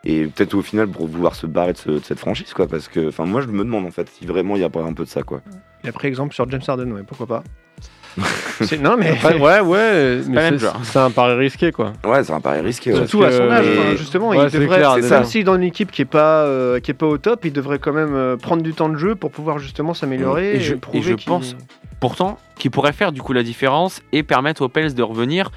et peut-être au final pour vouloir se barrer de, cette franchise quoi parce que enfin moi je me demande en fait si vraiment il y a pas un peu de ça quoi. Il a pris exemple sur James Harden ouais pourquoi pas. [LAUGHS] non mais ouais ouais mais c'est un pari risqué quoi. Ouais c'est un pari risqué. Surtout à son âge justement il devrait même s'il est dans une équipe qui est pas euh, qui est pas au top il devrait quand même euh, prendre du temps de jeu pour pouvoir justement s'améliorer et, je, et je pense pourtant qu'il pourrait faire du coup la différence et permettre aux Pels de revenir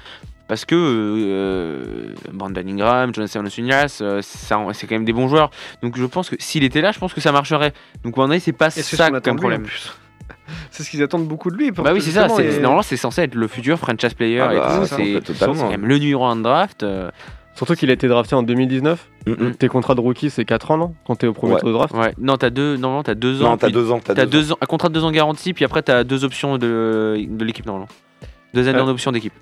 parce que euh, Brandon Ingram, Jonathan Nasunas, euh, c'est quand même des bons joueurs. Donc je pense que s'il était là, je pense que ça marcherait. Donc à c'est pas ça comme problème. C'est ce qu'ils attendent beaucoup de lui. bah oui, c'est ça. Normalement, c'est censé être le futur franchise player. Ah bah, c'est quand même le numéro 1 de draft. Euh. Surtout qu'il a été drafté en 2019. Tes contrats de rookie, c'est 4 ans, non Quand t'es au premier tour de draft Ouais, non, t'as deux, non, as deux ans. Non, t'as deux ans. T'as deux, ans. Un contrat de deux ans garanti, puis après, t'as deux options de, de l'équipe, normalement. Deux années d'option d'équipe.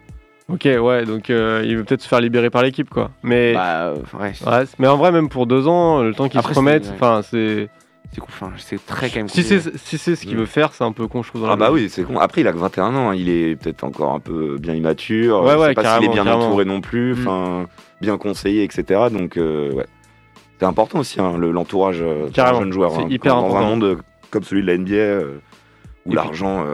Ok, ouais, donc euh, il veut peut-être se faire libérer par l'équipe, quoi. Mais, bah, ouais, mais en vrai, même pour deux ans, le temps qu'il se remette, enfin, c'est. C'est enfin, c'est très quand même. Si c'est si c'est ce qu'il veut faire, c'est un peu con, je trouve. ah bah oui, c'est con. Après, il a que 21 ans, hein. il est peut-être encore un peu bien immature. Ouais, ouais, je sais pas s'il est bien entouré non plus, mm. bien conseillé, etc. Donc, euh, ouais. C'est important aussi, hein, l'entourage euh, d'un jeune joueur. C'est hein. hyper dans important. un monde comme celui de la NBA où l'argent.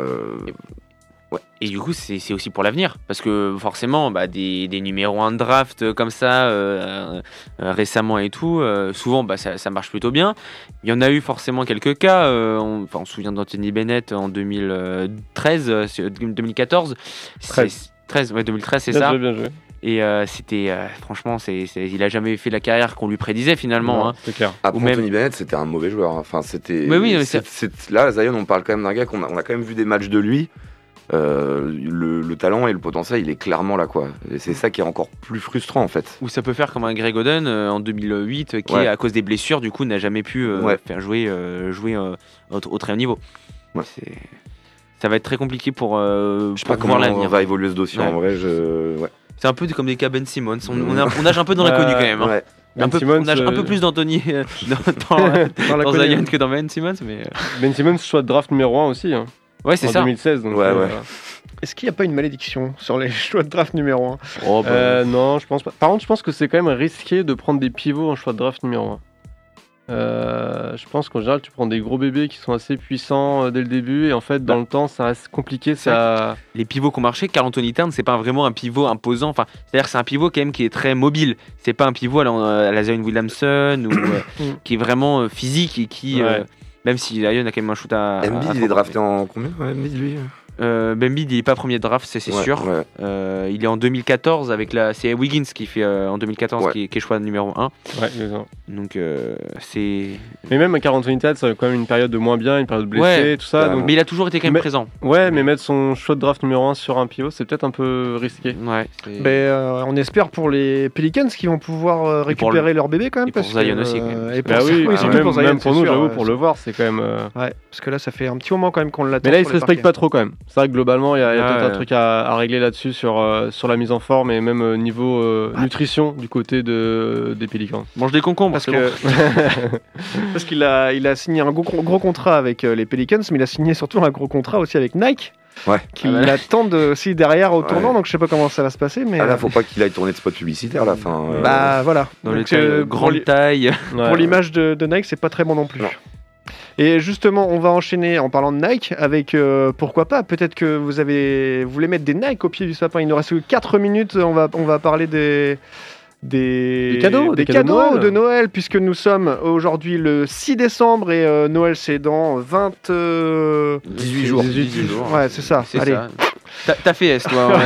Ouais. Et du coup, c'est aussi pour l'avenir. Parce que forcément, bah, des, des, numéros 1 de draft comme ça, euh, euh, récemment et tout, euh, souvent, bah, ça, ça, marche plutôt bien. Il y en a eu forcément quelques cas. on, enfin, on se souvient d'Anthony Bennett en 2013, 2014. 13. 13, ouais, 2013, c'est ça. bien joué. Et c'était, franchement, c'est, il a jamais fait la carrière qu'on lui prédisait finalement. Hein. C'est clair. Après, même... Anthony Bennett, c'était un mauvais joueur. Hein. Enfin, c'était. Mais oui, là, Zion, on parle quand même d'un gars qu'on a, on a quand même vu des matchs de lui. Euh, le, talent et le potentiel, il est clairement là, quoi. Et c'est ça qui est encore plus frustrant, en fait. Ou ça peut faire comme un Greg Oden euh, en 2008, qui, à cause des blessures, du coup, n'a jamais pu euh, faire jouer, jouer au, très haut niveau. Ça va être très compliqué pour. je sais pas comment on va évoluer ce dossier en vrai. C'est un peu comme des cas Ben Simmons. On, on, nage un peu dans l'inconnu quand même. Hein. Ben un on nage un peu plus d'Anthony [LAUGHS] dans, dans, dans Zion que dans Ben Simmons. Mais... Ben Simmons, soit draft numéro 1 aussi. Hein. Ouais, c'est ça. 2016. Donc, ouais, ouais. Euh, Est-ce qu'il n'y a pas une malédiction sur les [LAUGHS] choix de draft numéro 1 oh, bah, euh, Non, je pense pas. Par contre, je pense que c'est quand même risqué de prendre des pivots en choix de draft numéro 1. Euh, je pense qu'en général, tu prends des gros bébés qui sont assez puissants dès le début, et en fait, dans bah. le temps, ça reste compliqué. Ça... Les pivots qui ont marché, Carl Anthony Towns, c'est pas vraiment un pivot imposant. Enfin, c'est-à-dire, c'est un pivot quand même qui est très mobile. C'est pas un pivot à la, la Zion Williamson ou [COUGHS] qui est vraiment physique et qui. Même si Lion a quand même un shoot à. Embiid, il est drafté en combien? Embiid, lui euh, Bembi, il est pas premier draft, c'est sûr. Euh, il est en 2014 avec la. C'est Wiggins qui fait euh, en 2014 qui, est choix numéro 1. Ouais, Donc euh, c'est. Mais même à 40 unités, c'est quand même une période de moins bien, une période blessée, tout ça. Mais il a toujours été quand même présent. Ouais, mais mettre son choix de draft numéro 1 sur un pivot, c'est peut-être un peu risqué. Ouais. Mais on espère pour les Pelicans qui vont pouvoir récupérer leur bébé quand même. Et parce pour Zion aussi. Et pour, bah oui, même, pour, même pour nous, j'avoue, pour le voir, c'est quand même. Ouais, parce que là, ça fait un petit moment quand même qu'on l'attend. Mais là, il se respecte pas trop quand même. C'est vrai que globalement, il y a y a peut-être un truc à, régler là-dessus sur, euh, sur la mise en forme et même euh, niveau euh, nutrition du côté de, des Pélicans. Mange des concombres parce que [LAUGHS] parce qu'il a, il a signé un gros, gros contrat avec les Pelicans, mais il a signé surtout un gros contrat aussi avec Nike. Ouais. Qui ah l'attendent aussi derrière au tournant, donc je sais pas comment ça va se passer. Mais ah là, faut pas qu'il aille tourner de spot publicitaire là. Fin, Bah voilà. Dans donc, les grande taille. Pour l'image de, de, Nike, c'est pas très bon non plus. Et justement, on va enchaîner en parlant de Nike avec euh, pourquoi pas, peut-être que vous avez vous voulez mettre des Nike au pied du sapin. Il nous reste que 4 minutes, on va, on va parler des. Des, cadeaux, des, cadeaux, de, Noël. puisque nous sommes aujourd'hui le 6 décembre et euh, Noël c'est dans 20 18 euh, jours. 18, jours. Ouais, c'est ça. Allez. T'as fait S toi [LAUGHS]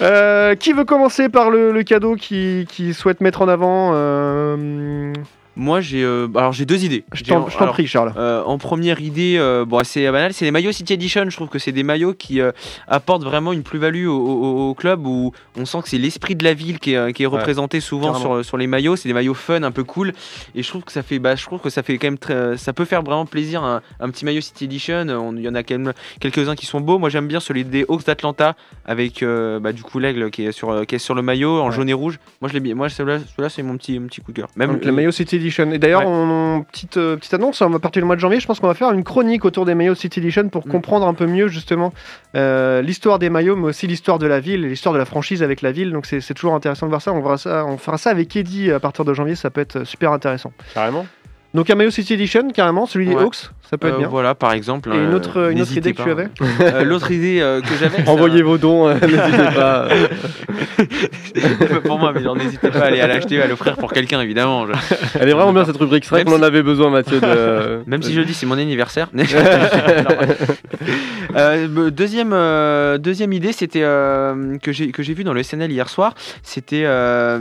euh, Qui veut commencer par le, le cadeau qui, qui, souhaite mettre en avant moi, j'ai euh, alors j'ai deux idées. Je t'en prie, Charles. Euh, en première idée, euh, bon, c'est banal, c'est les maillots City Edition. Je trouve que c'est des maillots qui apportent vraiment une plus-value au, club où on sent que c'est l'esprit de la ville qui est, qui est représenté souvent sur, sur, les maillots. C'est des maillots fun, un peu cool, et je trouve que ça fait, bah, je trouve que ça fait quand même très, ça peut faire vraiment plaisir un, un petit maillot City Edition. Il y en a quand même quelques-uns qui sont beaux. Moi, j'aime bien celui des Hawks d'Atlanta avec bah, du coup l'aigle qui est sur qui est sur le maillot en jaune et rouge. Moi, je l'ai Moi, celui-là, c'est mon petit, petit coup de cœur. Même le maillot City Edition Edition. Et d'ailleurs, on, petite, petite annonce, on va partir le mois de janvier, je pense qu'on va faire une chronique autour des maillots City Edition pour mm. comprendre un peu mieux justement l'histoire des maillots, mais aussi l'histoire de la ville, l'histoire de la franchise avec la ville. Donc c'est toujours intéressant de voir ça. On, verra ça. on fera ça avec Eddie à partir de janvier, ça peut être super intéressant. Carrément. Donc un Mayo City Edition, carrément, celui des Hawks, ça peut être euh, bien. Voilà, par exemple. Et une autre, une autre idée que tu avais [LAUGHS] euh, L'autre idée euh, que j'avais. Envoyez vos dons, n'hésitez pas. [LAUGHS] pour moi, mais n'hésitez pas à aller à l'acheter, à l'offrir pour quelqu'un, évidemment. Elle est vraiment bien cette rubrique. C'est vrai qu'on en avait besoin, Mathieu. De... [LAUGHS] Même si jeudi, c'est mon anniversaire. Deuxième, deuxième idée, c'était que j'ai que j'ai vu dans le SNL hier soir. C'était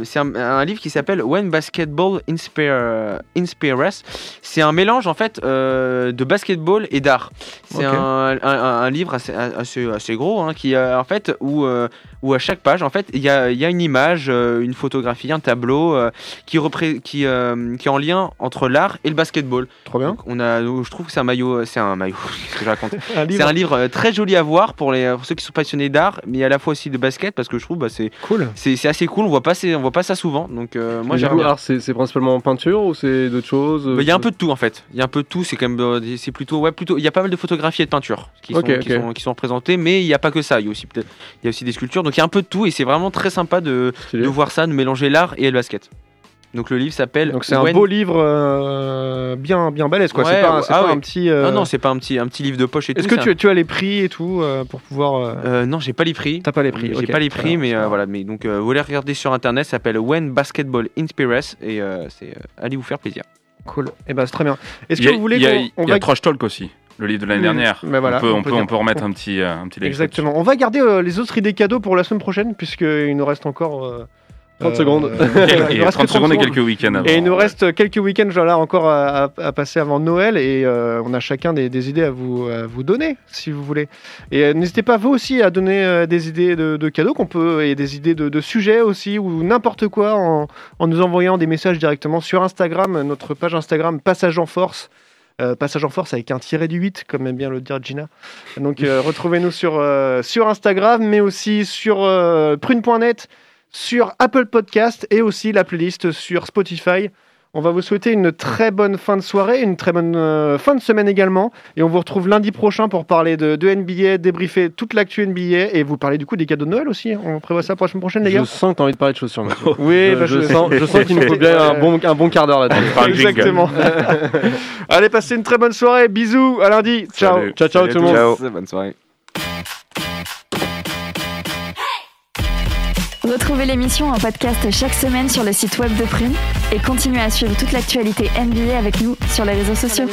c'est un, livre qui s'appelle When Basketball Inspire, Inspire Us. C'est un mélange en fait euh, de basketball et d'art. C'est un, livre assez, assez, gros hein, qui en fait où euh, où à chaque page, en fait, il y a, y a, une image, euh, une photographie, un tableau euh, qui, qui, euh, qui est en lien entre l'art et le basketball. Trop bien. on a, je trouve que c'est un maillot, c'est un maillot, [LAUGHS] que je raconte. [LAUGHS] c'est un livre très joli à voir pour, les, ceux qui sont passionnés d'art, mais à la fois aussi de basket, parce que je trouve bah, c'est cool. C'est assez cool, on voit pas, on voit pas ça souvent. Donc moi j'aime. Alors c'est principalement en peinture ou c'est d'autres choses bah, Il y a un peu de tout en fait. Il y a un peu de tout. C'est quand même, c'est plutôt, ouais, plutôt. Il y a pas mal de photographies et de peintures qui, sont, qui, sont, qui sont représentées, mais il n'y a pas que ça. Il y a aussi peut-être, il y a aussi des sculptures. Donc il y a un peu de tout et c'est vraiment très sympa de, de voir ça, de mélanger l'art et le basket. Donc le livre s'appelle. Donc c'est un beau livre euh, bien bien balèze quoi. c'est pas, ah un petit. Euh, non non c'est pas un petit un petit livre de poche et tout. Est-ce que tu, tu, as les prix et tout euh, pour pouvoir. non j'ai pas les prix. T'as pas les prix. J'ai pas les prix mais voilà mais donc vous voulez regarder sur internet ça s'appelle When Basketball Inspires et c'est allez vous faire plaisir. Cool. Et eh ben c'est très bien. Est-ce que vous voulez qu'on Il y a Trash Talk aussi le livre de l'année dernière. Mais voilà, on, peut, on, peut, on, peut, remettre un petit, euh, un petit Exactement. On va garder euh, les autres idées cadeaux pour la semaine prochaine, puisqu'il nous reste encore. 30 euh, secondes. [LAUGHS] il, 30, secondes et quelques week-ends avant. Et il nous reste quelques week-ends là, encore à, passer avant Noël et on a chacun des, idées à vous, vous donner si vous voulez. Et n'hésitez pas vous aussi à donner des idées de, cadeaux qu'on peut et des idées de, sujets aussi ou n'importe quoi en, en, nous envoyant des messages directement sur Instagram, notre page Instagram Passage en Force. Euh, passage en force avec un tiré du 8, comme aime bien le dire Gina. Donc euh, [LAUGHS] retrouvez-nous sur, euh, sur Instagram, mais aussi sur prune.net, sur Apple Podcast et aussi la playlist sur Spotify. On va vous souhaiter une très bonne fin de soirée, une très bonne euh, fin de semaine également. Et on vous retrouve lundi prochain pour parler de, de NBA, débriefer toute l'actu NBA et vous parler du coup des cadeaux de Noël aussi. On prévoit ça pour la semaine prochaine, les gars. Je sens que tu as envie de parler de chaussures maintenant. oui, je, bah, je, sens, je sens qu'il nous faut bien un bon, un bon quart d'heure là-dedans. [LAUGHS] Exactement. [LAUGHS] Allez, passez une très bonne soirée. Bisous, à lundi. Ciao. Ciao, ciao tout le monde. Ciao. Bonne soirée. Retrouvez l'émission en podcast chaque semaine sur le site web de Prune et continuez à suivre toute l'actualité NBA avec nous sur les réseaux sociaux.